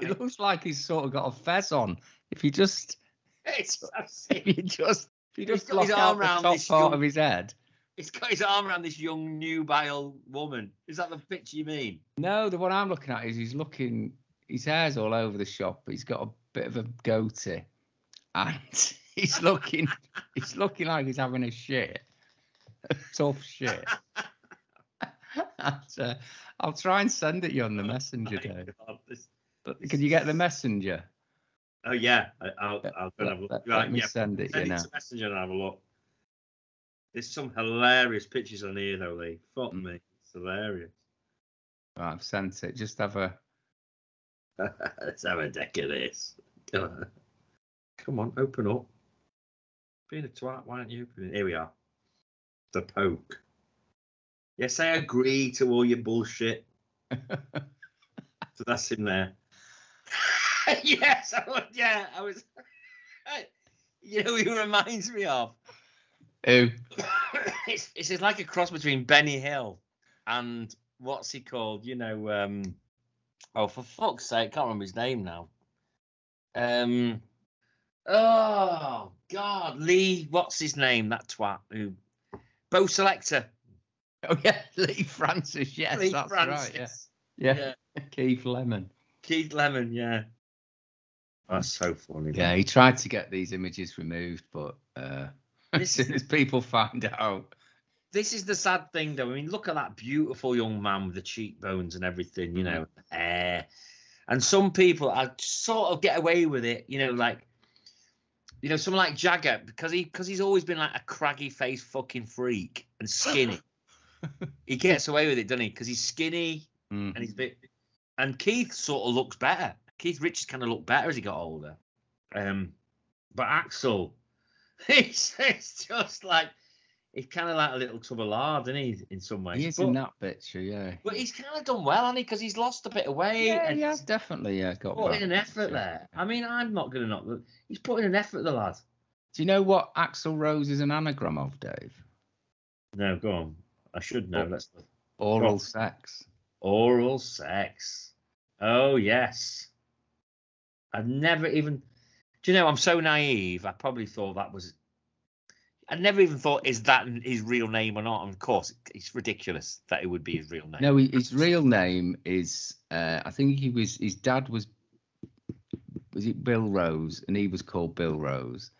It Right? looks like he's sort of got a fez on. If you just It's if you just if you just block arm out the top part young- of his head. He's got his arm around this young nubile woman. Is that the picture you mean? No, the one I'm looking at is he's looking. His hair's all over the shop, but he's got a bit of a goatee, and he's looking. he's looking like he's having a shit, a tough shit. And, uh, I'll try and send it you on the messenger, My Dave. God, this- But can you get the messenger? Oh yeah, I, I'll Let- I'll have a let, look. let Right, me yeah, send it send you it now. to Messenger and have a look. There's some hilarious pictures on here though, Lee. Fuck Mm. me, it's hilarious. I've sent it. Just have a. Let's have a deck of this. Come on, open up. Being a twat, why aren't you opening? Here we are. The poke. Yes, I agree to all your bullshit. So that's in there. yes, I was, yeah, I was. you know, he reminds me of. Who? it's, it's like a cross between Benny Hill and what's he called? You know, um, oh for fuck's sake, I can't remember his name now. Um, oh God, Lee, what's his name? That twat who, Bo' Selecta. Oh yeah, Leigh Francis. Yes, Lee that's Francis. right. Yeah. yeah, Keith Lemon. Keith Lemon, yeah. That's so funny. Yeah, he tried to get these images removed, but uh, as soon as people find out, this is the sad thing though. I mean, look at that beautiful young man with the cheekbones and everything, you know, hair. And some people are sort of get away with it, you know, like you know, someone like Jagger, because he because he's always been like a craggy faced fucking freak and skinny. he gets away with it, doesn't he? Because he's skinny Mm. and he's a bit and Keith sort of looks better. Keith Richards kind of looked better as he got older. Um, but Axl, he's, it's just like he's kind of like a little tub of lard, isn't he? In some ways, he's in that picture, yeah. but he's kind of done well, hasn't he? Because he's lost a bit of weight. Yeah, and he has definitely yeah, got put in an effort there. I mean, I'm not going to knock. the- He's putting an effort, the lad. Do you know what Axl Rose is an anagram of, Dave? No, go on. I should know. Let's Oral sex. oral sex. Oh yes. I've never even. Do you know? I'm so naive. I probably thought that was. I never even thought is that his real name or not. And of course, it's ridiculous that it would be his real name. No, his real name is uh, I think he was his dad was was it Bill Rose and he was called Bill Rose.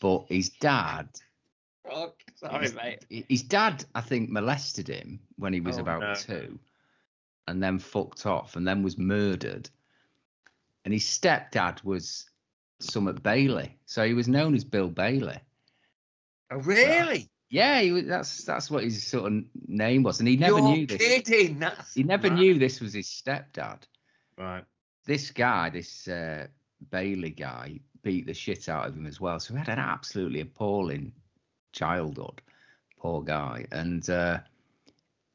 But his dad Oh, sorry, his, mate. his dad I think molested him when he was Oh, about no. 2 and then fucked off and then was murdered. And his stepdad was Summit Bailey. So he was known as Bill Bailey. Oh, really? Yeah, he was, that's that's what his sort of name was, and he never You're knew this. kidding. That's He never mad. knew this was his stepdad. Right. This guy, this uh, Bailey guy, beat the shit out of him as well. So he had an absolutely appalling childhood. Poor guy. And uh,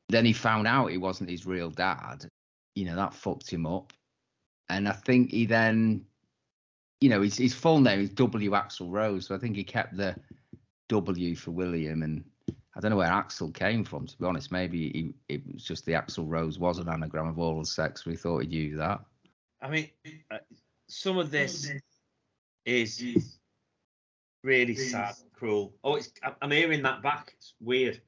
then he found out he wasn't his real dad. You know, that fucked him up. And I think he then, you know, his, his full name is W. Axl Rose. So I think he kept the W for William. And I don't know where Axl came from, to be honest. Maybe he, it was just the Axl Rose was an anagram of oral sex. We thought he'd use that. I mean, uh, some of this is really sad, and cruel. Oh, it's I- I'm hearing that back. It's weird.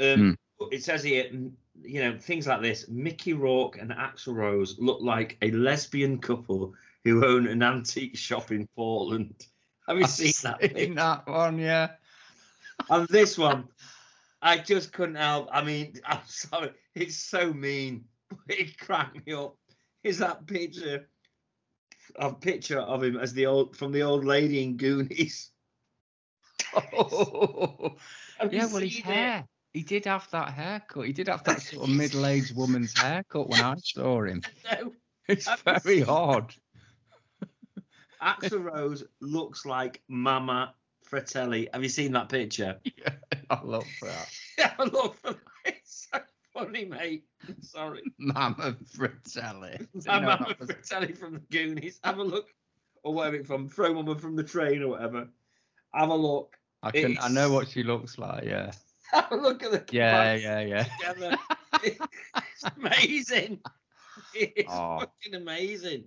Um, It says here, mm, you know, things like this. Mickey Rourke and Axl Rose look like a lesbian couple who own an antique shop in Portland. Have you I've seen that? seen that one, yeah. And this one, I just couldn't help. I mean, I'm sorry, it's so mean. But it cracked me up. Is that picture? A picture of him as the old from the old lady in Goonies. Have you yeah, well, his seen it? hair. He did have that haircut. He did have that sort of middle-aged woman's haircut when I saw him. No, It's very seen- odd. Axl Rose looks like Mama Fratelli. Have you seen that picture? Yeah, I love that. A look for that. It's so funny, mate. Sorry. Mama Fratelli. Mama was- Fratelli from the Goonies. Have a look. Or whatever it from. Throw Mama from the train or whatever. Have a look. I can. I know what she looks like. Yeah. Have a look at the Yeah, yeah, yeah. together. it's amazing. It's Oh. fucking amazing.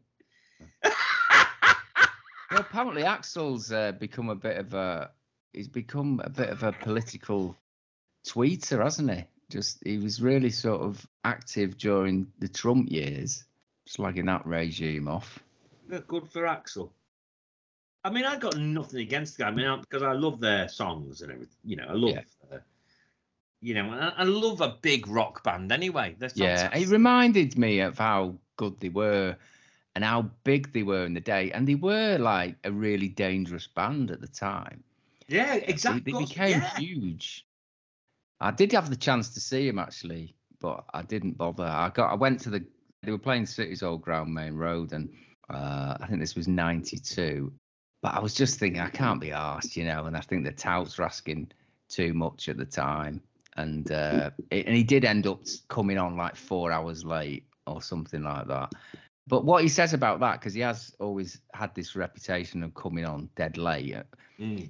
Apparently Axl's uh, become a bit of a. He's become a bit of a political tweeter, hasn't he? Just he was really sort of active during the Trump years, slagging that regime off. Yeah, Good for Axl. I mean, I've got nothing against the guy. I mean, because I love their songs and everything. You know, I love. Yeah. Uh, you know, I, I love a big rock band anyway. Yeah, it reminded me of how good they were and how big they were in the day, and they were like a really dangerous band at the time. yeah, They- exactly. They, became yeah. huge. I did have the chance to see him actually, but I didn't bother. I got I went to the they were playing City's Old Ground Maine Road, and uh, I think this was '92. But I was just thinking I can't be asked, you know, and I think the touts were asking too much at the time, and uh, it, and he did end up coming on like four hours late or something like that. But what he says about that, because he has always had this reputation of coming on dead late, Mm.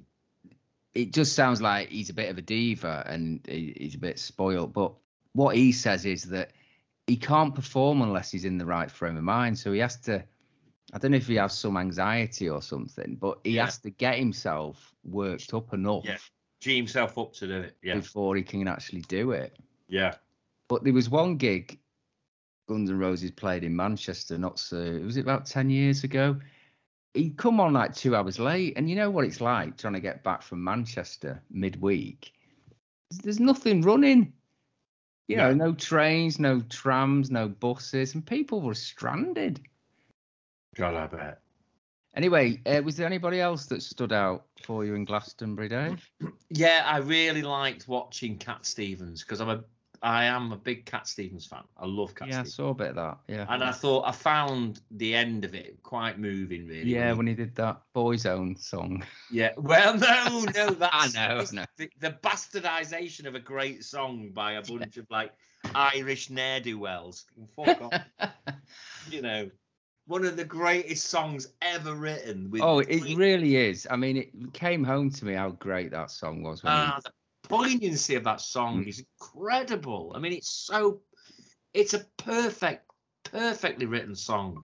it just sounds like he's a bit of a diva and he's a bit spoiled. But what he says is that he can't perform unless he's in the right frame of mind. So he has to. I don't know if he has some anxiety or something, but he Yeah. has to get himself worked up enough Yeah. Gee himself up to do it. Yeah, before he can actually do it. yeah. But there was one gig Guns N' Roses played in Manchester, not so was it about ten years ago? He'd come on like two hours late, and you know what it's like trying to get back from Manchester midweek. There's nothing running. You know, no trains, no trams, no buses, and people were stranded. God, I bet. Anyway, uh, was there anybody else that stood out for you in Glastonbury, Dave? Yeah, I really liked watching Cat Stevens because I'm a I am a big Cat Stevens fan. I love Cat Stevens. Yeah, I saw a bit of that. Yeah. And I thought I found the end of it quite moving, really. yeah, when when he did that Boys Own song. yeah. Well, no, no, that's I know. The, the bastardization of a great song by a bunch of like Irish ne'er do wells. Fuck off. You know, one of the greatest songs ever written. With oh, it great- really is. I mean, it came home to me how great that song was. When he- Ah, the poignancy of that song Mm. is incredible. I mean, it's so, it's a perfect, perfectly written song.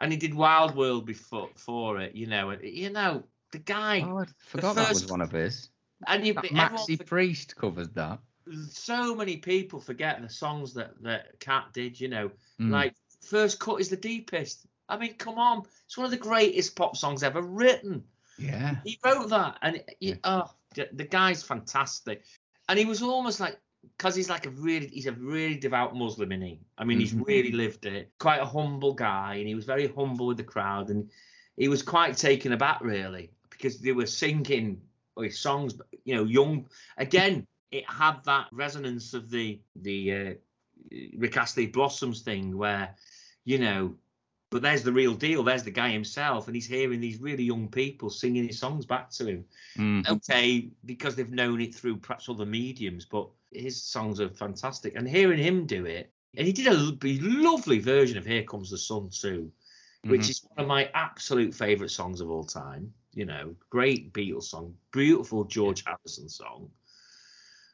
And he did Wild World before for it, you know. And you know, the guy, oh, I forgot that was one of his. and you, Maxi Priest covered that. so many people forget the songs that that Cat did. You know, Mm. like First Cut is the deepest. I mean, come on, it's one of the greatest pop songs ever written. yeah. He wrote that, and he, Yeah. oh, the, guy's fantastic. And he was almost like, because he's like a really, he's a really devout Muslim, is he? I mean, he's Mhm. really lived it. Quite a humble guy, and he was very humble with the crowd, and he was quite taken aback, really, because they were singing his songs, you know, young. Again, it had that resonance of the the uh, Rick Astley Blossoms thing, where, you know, but there's the real deal. There's the guy himself, and he's hearing these really young people singing his songs back to him. Mm. Okay, because they've known it through perhaps other mediums, but his songs are fantastic. And hearing him do it, and he did a lovely version of "Here Comes the Sun" too, which Mhm. is one of my absolute favourite songs of all time. You know, great Beatles song, beautiful George Harrison song.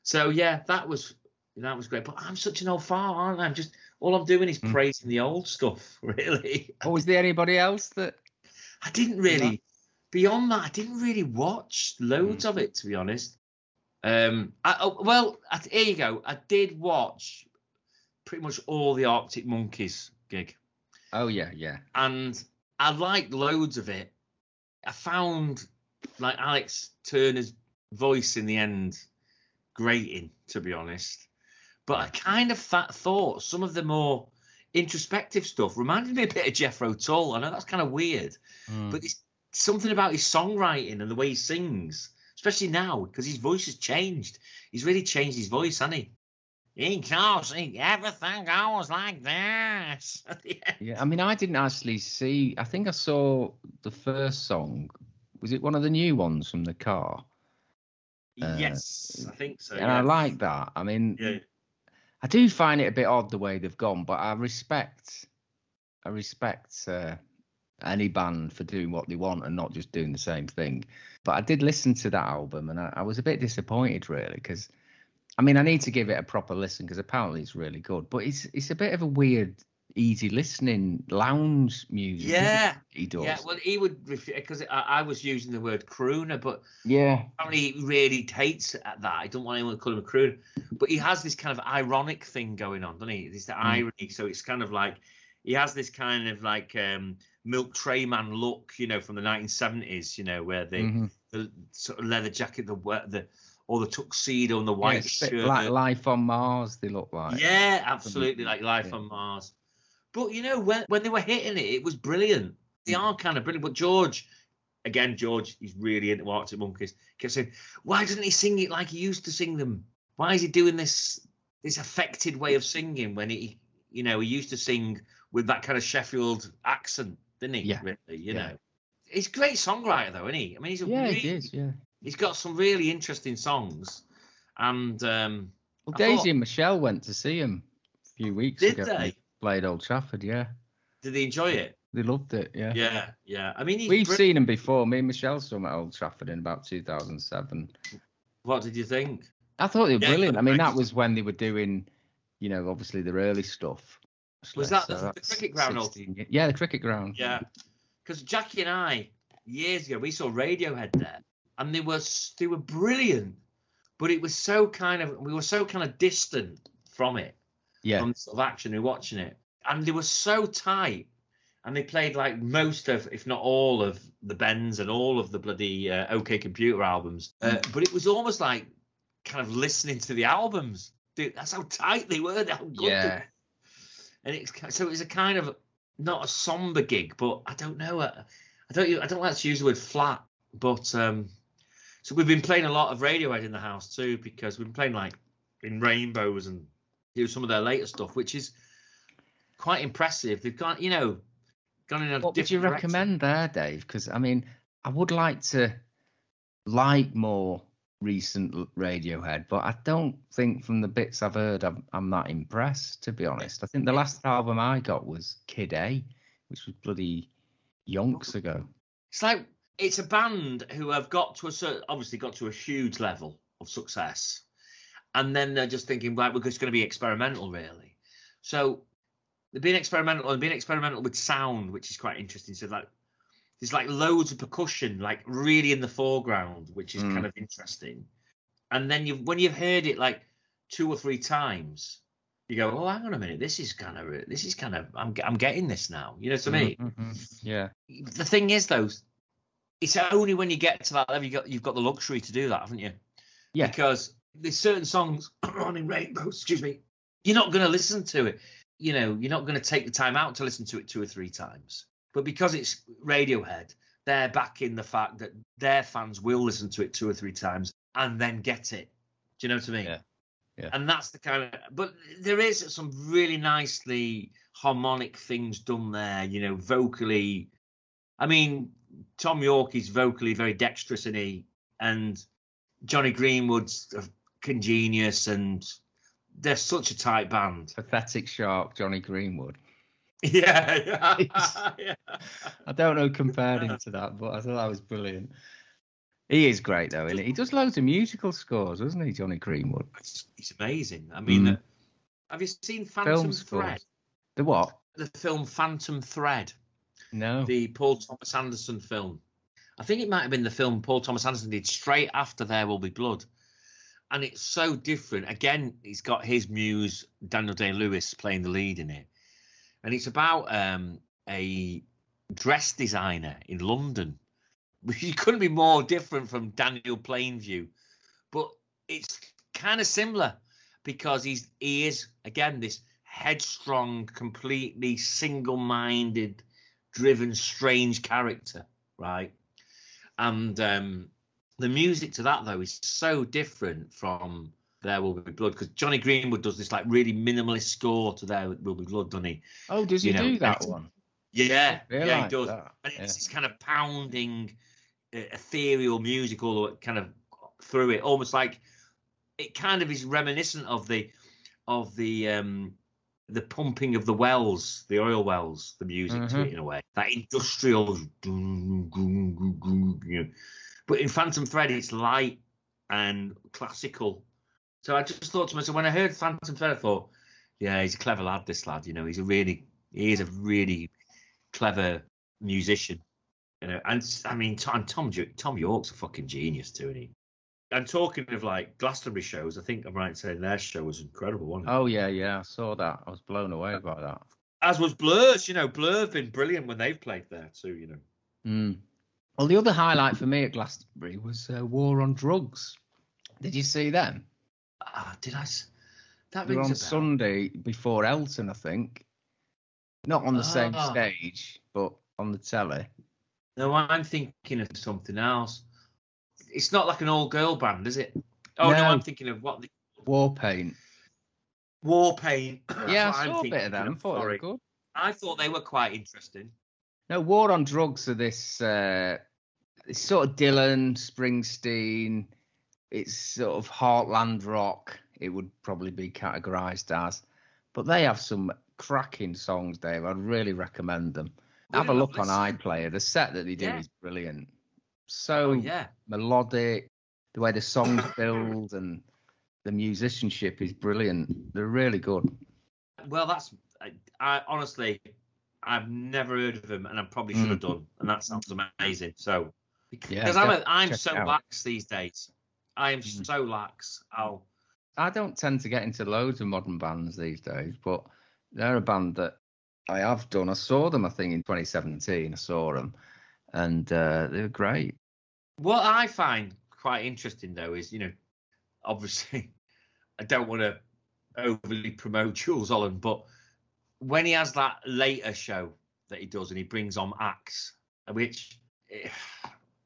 So yeah, that was that was great. But I'm such an old fart, aren't I? I'm just all I'm doing is Mm. praising the old stuff, really. Oh, was there anybody else that? I didn't really. Beyond that, I didn't really watch loads of it, to be honest. Um, I, oh, well, I, here you go. I did watch pretty much all the Arctic Monkeys gig, Oh yeah, yeah. and I liked loads of it. I found like Alex Turner's voice in the end grating, to be honest. But I kind of fa- thought some of the more introspective stuff reminded me a bit of Jethro Tull. I know that's kind of weird, Mm. but it's something about his songwriting and the way he sings, especially now because his voice has changed. He's really changed his voice, hasn't he? He, everything goes like this. Yeah. Yeah, I mean, I didn't actually see. I think I saw the first song. Was it one of the new ones from the car? Uh, yes, I think so. and yeah. I like that. I mean, Yeah. I do find it a bit odd the way they've gone, but I respect, I respect uh, any band for doing what they want and not just doing the same thing. But I did listen to that album, and I, I was a bit disappointed, really, because I mean, I need to give it a proper listen because apparently it's really good. But it's it's a bit of a weird, easy listening lounge music. Yeah, he does. Yeah, well, he would because I, I was using the word crooner, but yeah, apparently he really hates at that. I don't want anyone to call him a crooner, but he has this kind of ironic thing going on, doesn't he? There's the Mm. irony, so it's kind of like he has this kind of like um, milk tray man look, you know, from the 1970s, you know, where the, Mhm. the sort of leather jacket, the the or the tuxedo and the white bit shirt. like Life on Mars. They look like. Yeah, absolutely, like Life yeah. on Mars. But you know, when when they were hitting it, it was brilliant. They Mm. are kind of brilliant. But George, again, George, he's really into Arctic Monkeys. Kept saying, "Why doesn't he sing it like he used to sing them? Why is he doing this this affected way of singing when he, you know, he used to sing with that kind of Sheffield accent, didn't he? Yeah, Really, you yeah. know." He's a great songwriter, though, isn't he? I mean, he's a Yeah, really, it is. Yeah. he's got some really interesting songs, and um, Well, I Daisy thought- and Michelle went to see him a few weeks Did ago. they? Played Old Trafford. Yeah, did they enjoy it? they loved it. Yeah. Yeah, yeah. I mean, We've br- seen him before. Me and Michelle saw him at Old Trafford in about 2007. What did you think? I thought they were Yeah, brilliant. I mean, that was when they were doing, you know, obviously their early stuff. Was So that the- the cricket ground or- 16 Yeah, the cricket ground. Yeah, because Jackie and I years ago we saw Radiohead there, and they were they were brilliant, but it was so kind of we were so kind of distant from it, Yeah. from the sort of action were watching it, and they were so tight, and they played like most of, if not all of the Bends and all of the bloody uh, OK Computer albums, uh, but it was almost like kind of listening to the albums. Dude, that's how tight they were. How good Yeah. and it's so it was a kind of not a somber gig, but I don't know. uh, I don't. I don't like to use the word flat, but um, so we've been playing a lot of Radiohead in the house too because we've been playing like in rainbows and do some of their later stuff, which is quite impressive. They've gone, you know, gone in a different. What would you direction. recommend there, Dave? Because I mean, I would like to like more recent Radiohead, but I don't think from the bits I've heard, I'm, I'm that impressed. To be honest, I think the last album I got was Kid A, which was bloody yonks ago. It's like it's a band who have got to a certain, obviously got to a huge level of success, and then they're just thinking, right, we're just going to be experimental, really. So they're being experimental and being experimental with sound, which is quite interesting. So like, there's like loads of percussion, like really in the foreground, which is Mm. kind of interesting. And then you, when you've heard it like two or three times, you go, oh, hang on a minute, this is kind of, this is kind of, I'm, I'm getting this now. You know what I mean? Mhm. Yeah. the thing is though it's only when you get to that level you got you've got the luxury to do that haven't you Yeah. because there's certain songs on in rainbow excuse me you're not going to listen to it. You know you're not going to take the time out to listen to it two or three times. But because it's radiohead they're backing the fact that their fans will listen to it two or three times and then get it. Do you know what i mean? Yeah. Yeah. and that's the kind of but there is some really nicely harmonic things done there you know vocally. I mean thom yorke is vocally very dexterous and he? And jonny greenwood's congenius and they're such a tight band Pathetic shark, Jonny Greenwood. yeah yeah. I don't know compared him to that, but I thought that was brilliant. He is great though, isn't he? He does loads of musical scores, doesn't he, Jonny Greenwood? It's amazing i mean Mm. uh, have you seen phantom Film scores. thread The what? the film phantom thread No. the Paul Thomas Anderson film. I think it might have been the film Paul Thomas Anderson did straight after There Will Be Blood. And it's so different. Again, he's got his muse, Daniel Day Lewis, playing the lead in it. And it's about um, a dress designer in London. He couldn't be more different from Daniel Plainview. But it's kind of similar because he's he is again this headstrong, completely single-minded, driven, strange character, right? And um, the music to that though is so different from There Will Be Blood because Jonny Greenwood does this like really minimalist score to There Will Be Blood, doesn't he? Oh, does he you know, do that one? Yeah, yeah, he does. that, And yeah. it's this kind of pounding, uh, ethereal music all the way kind of through it, almost like it kind of is reminiscent of the of the um the pumping of the wells, the oil wells, the music to Mhm. it in a way, that industrial. You know. But in Phantom Thread, it's light and classical. So I just thought to myself when I heard Phantom Thread, I thought, yeah, he's a clever lad. This lad, you know, he's a really, he is a really clever musician. You know, and I mean, Tom Tom, Thom Yorke's a fucking genius too, isn't he? And talking of like Glastonbury shows, I think I'm right in saying their show was incredible, wasn't it? Oh yeah, yeah, I saw that. I was blown away by that. As was Blur's, you know, Blur have been brilliant when they've played there too, you know. Mm. Well, the other highlight for me at Glastonbury was uh, War on Drugs. Did you see them? Ah, did I? s- That were on. Sunday before Elton, I think. Not on the same Ah. stage, but on the telly. No, I'm thinking of something else. It's not like an all-girl band, is it? Oh no, No. I'm thinking of what the War Paint. War Paint. Yeah, I saw a bit of them. Thought they Sorry. were good. I thought they were quite interesting. No, War on Drugs are this uh, it's sort of Dylan, Springsteen. It's sort of heartland rock. It would probably be categorized as, but they have some cracking songs, Dave. I'd really recommend them. Have a look on iPlayer. The set that they do Yeah. is brilliant. So Oh yeah. melodic, the way the songs build and the musicianship is brilliant. They're really good. Well, that's I, I honestly, I've never heard of them, and I probably should have done. And that sounds amazing. So, Yeah, because I'm a, I'm so lax these days. I am Mm. so lax. I'll I don't tend to get into loads of modern bands these days, but they're a band that I have done. I saw them, I think, in 2017. I saw them, and uh, they were great. What I find quite interesting though is, you know, obviously, I don't want to overly promote Jools Holland, but when he has that later show that he does and he brings on acts, which, eh,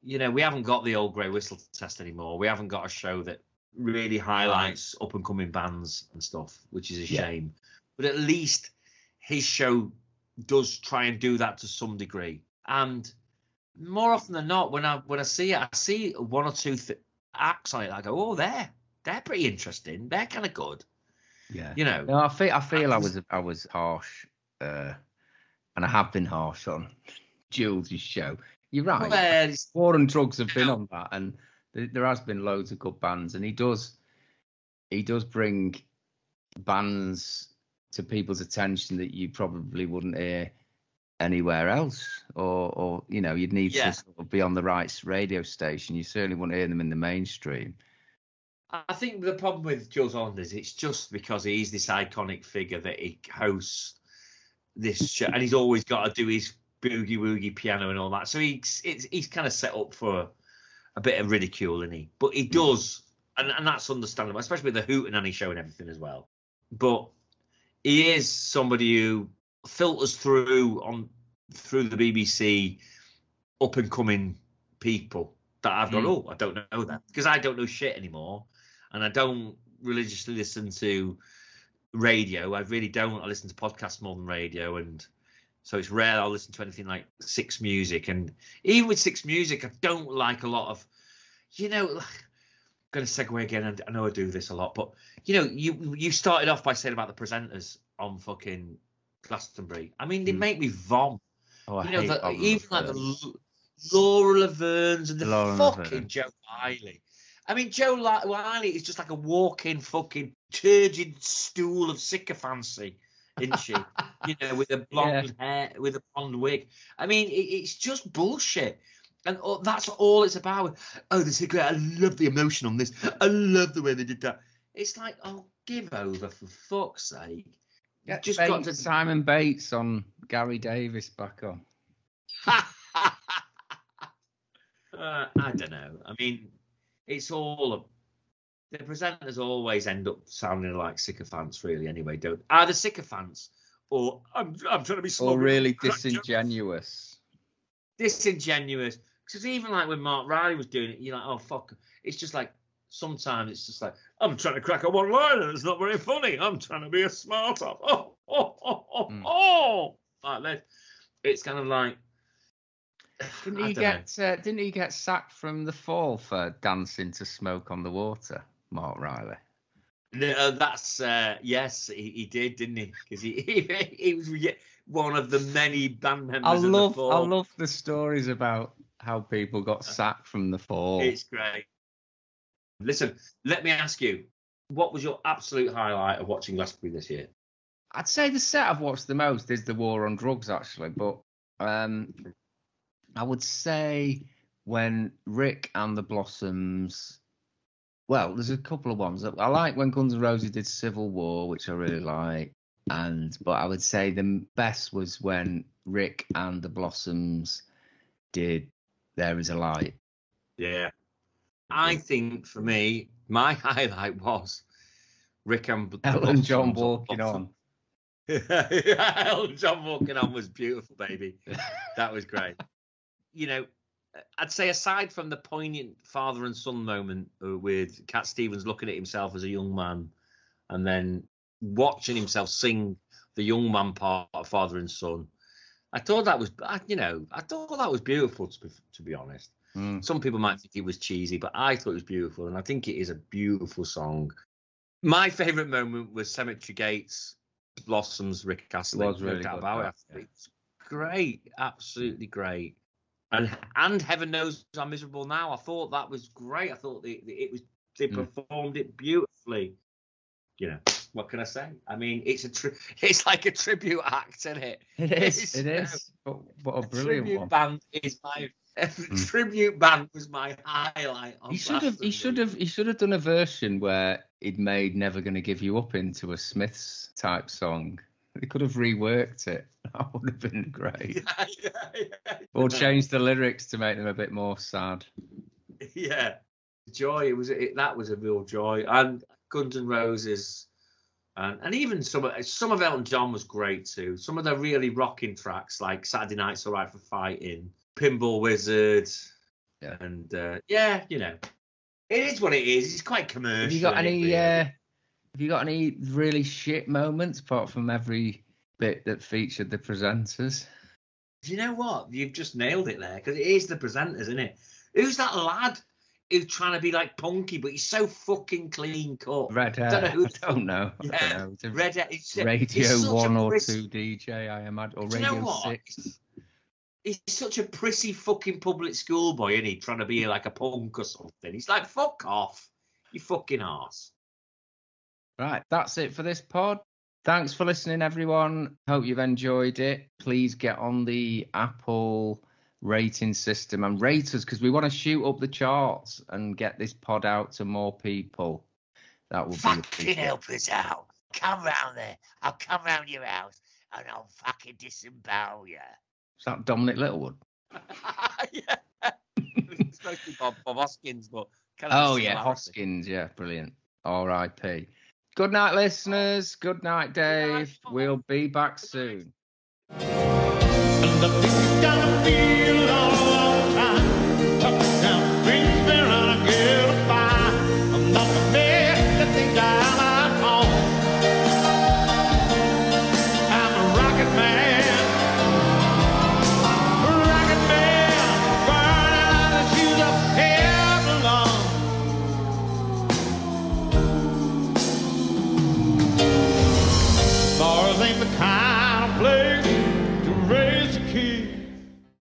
you know, we haven't got the old grey whistle test anymore. We haven't got a show that really highlights up and coming bands and stuff, which is a Yeah. shame. But at least his show does try and do that to some degree. And more often than not, when I when I see it, I see one or two th- acts on it. I go, oh, they're they're pretty interesting. They're kind of good, Yeah. you know. No, I feel I feel I was I was harsh, uh, and I have been harsh on Jools' show. You're right. Well, War and Drugs have been on that, and there, there has been loads of good bands, and he does he does bring bands to people's attention that you probably wouldn't hear anywhere else, or or you know you'd need Yeah. to sort of be on the right radio station. You certainly wouldn't hear them in the mainstream. I think the problem with Jools Holland is it's just because he's this iconic figure that he hosts this show, and he's always got to do his boogie woogie piano and all that. So he's it's, he's kind of set up for a bit of ridicule, isn't he? But he does, and, and that's understandable, especially with the Hootenanny show and everything as well. But he is somebody who filters through on through the BBC up and coming people that I've gone, Mm. oh, I don't know that because I don't know shit anymore, and I don't religiously listen to radio. I really don't. I listen to podcasts more than radio, and so it's rare I'll listen to anything like Six Music. And even with Six Music, I don't like a lot of, you know. I'm going to segue again, and I know I do this a lot, but you know, you you started off by saying about the presenters on fucking Glastonbury. I mean, they Mm. make me vom. Oh, I You know, hate the, even like the Lauren Laverne's and the Lauren fucking Laverne. Jo Whiley. I mean, Jo Whiley is just like a walking fucking turgid stool of sycophancy, isn't she? you know, with a blonde hair, with a blonde wig. I mean, it, it's just bullshit. And oh, that's all it's about. Oh, the secret. I love the emotion on this. I love the way they did that. It's like, oh, give over for fuck's sake. Just Bates, got to- Simon Bates on Gary Davies back on. uh, I don't know. I mean, it's all the presenters always end up sounding like sycophants, really. Anyway, don't either sycophants or I'm I'm trying to be Or really disingenuous. disingenuous. Because even like when Marc Riley was doing it, you're like, oh fuck. It's just like sometimes it's just like I'm trying to crack a one liner. It's not very funny. I'm trying to be a smart off. Oh oh oh oh Mm. oh. Like that. It's kind of like. Didn't he get uh, didn't he get sacked from the fall for dancing to smoke on the water, Marc Riley? No, uh, that's uh, yes, he, he did, didn't he? Because he, he he was one of the many band members. I love I love the stories about how people got sacked from the fall. It's great. Listen, let me ask you, what was your absolute highlight of watching Glastonbury this year? I'd say the set I've watched the most is the War on Drugs actually, but um, I would say when Rick and the Blossoms. Well, there's a couple of ones. I like when Guns N' Roses did Civil War, which I really like, and but I would say the best was when Rick and the Blossoms did There Is a Light. Yeah, I think for me, my highlight was Rick and John walking on. Elton John walking on was beautiful, baby. That was great. You know, I'd say aside from the poignant father and son moment uh, with Cat Stevens looking at himself as a young man and then watching himself sing the young man part of father and son, I thought that was, you know, I thought that was beautiful to be, to be honest. Mm. Some people might think it was cheesy, but I thought it was beautiful, and I think it is a beautiful song. My favourite moment was Cemetery Gates, Blossoms, Rick Astley. was no really doubt good, about that, it. yeah. It's great, absolutely great. And and heaven knows I'm miserable now. I thought that was great. I thought they, they- it was they Mm. performed it beautifully. You know what can I say? I mean, it's a tri- it's like a tribute act, isn't it? It It's, is. It uh. But what a brilliant tribute one. band is my tribute band was my highlight. On He should have. He should have. He should have done a version where he'd made "Never Gonna Give You Up" into a Smiths type song. He could have reworked it. That would have been great. yeah, yeah, yeah. Or changed the lyrics to make them a bit more sad. yeah, joy. It was it, that was a real joy. And Guns N' Roses, and and even some of some of Elton John was great too. Some of the really rocking tracks like Saturday Night's Alright for Fighting, Pinball Wizard, Yeah. and uh, yeah, you know, It is what it is. It's quite commercial. Have you got any? really? Uh, have you got any really shit moments apart from every bit that featured the presenters? Do you know what? You've just nailed it there because it is the presenters, isn't it? Who's that lad who's trying to be like punky, but he's so fucking clean cut? Red hair. don't know I don't know. I Yeah, don't know. It's Red hair. It's, Radio a One or Two DJ, I imagine, or Do you know Radio what? Six. He's such a prissy fucking public school boy, isn't he? Trying to be like a punk or something. He's like, fuck off, you fucking arse. Right, that's it for this pod. Thanks for listening, everyone. Hope you've enjoyed it. Please get on the Apple rating system and rate us because we want to shoot up the charts and get this pod out to more people. That will be Fucking appreciated. help us out. Come round there. I'll come round your house and I'll fucking disembowel you. Is that Dominic Littlewood? yeah. it's supposed to be Bob, Bob Hoskins, but kind of Oh yeah. Hoskins. Yeah, brilliant. R.I.P. Good night, listeners. Oh. Good night, Dave. Paul. We'll be back soon.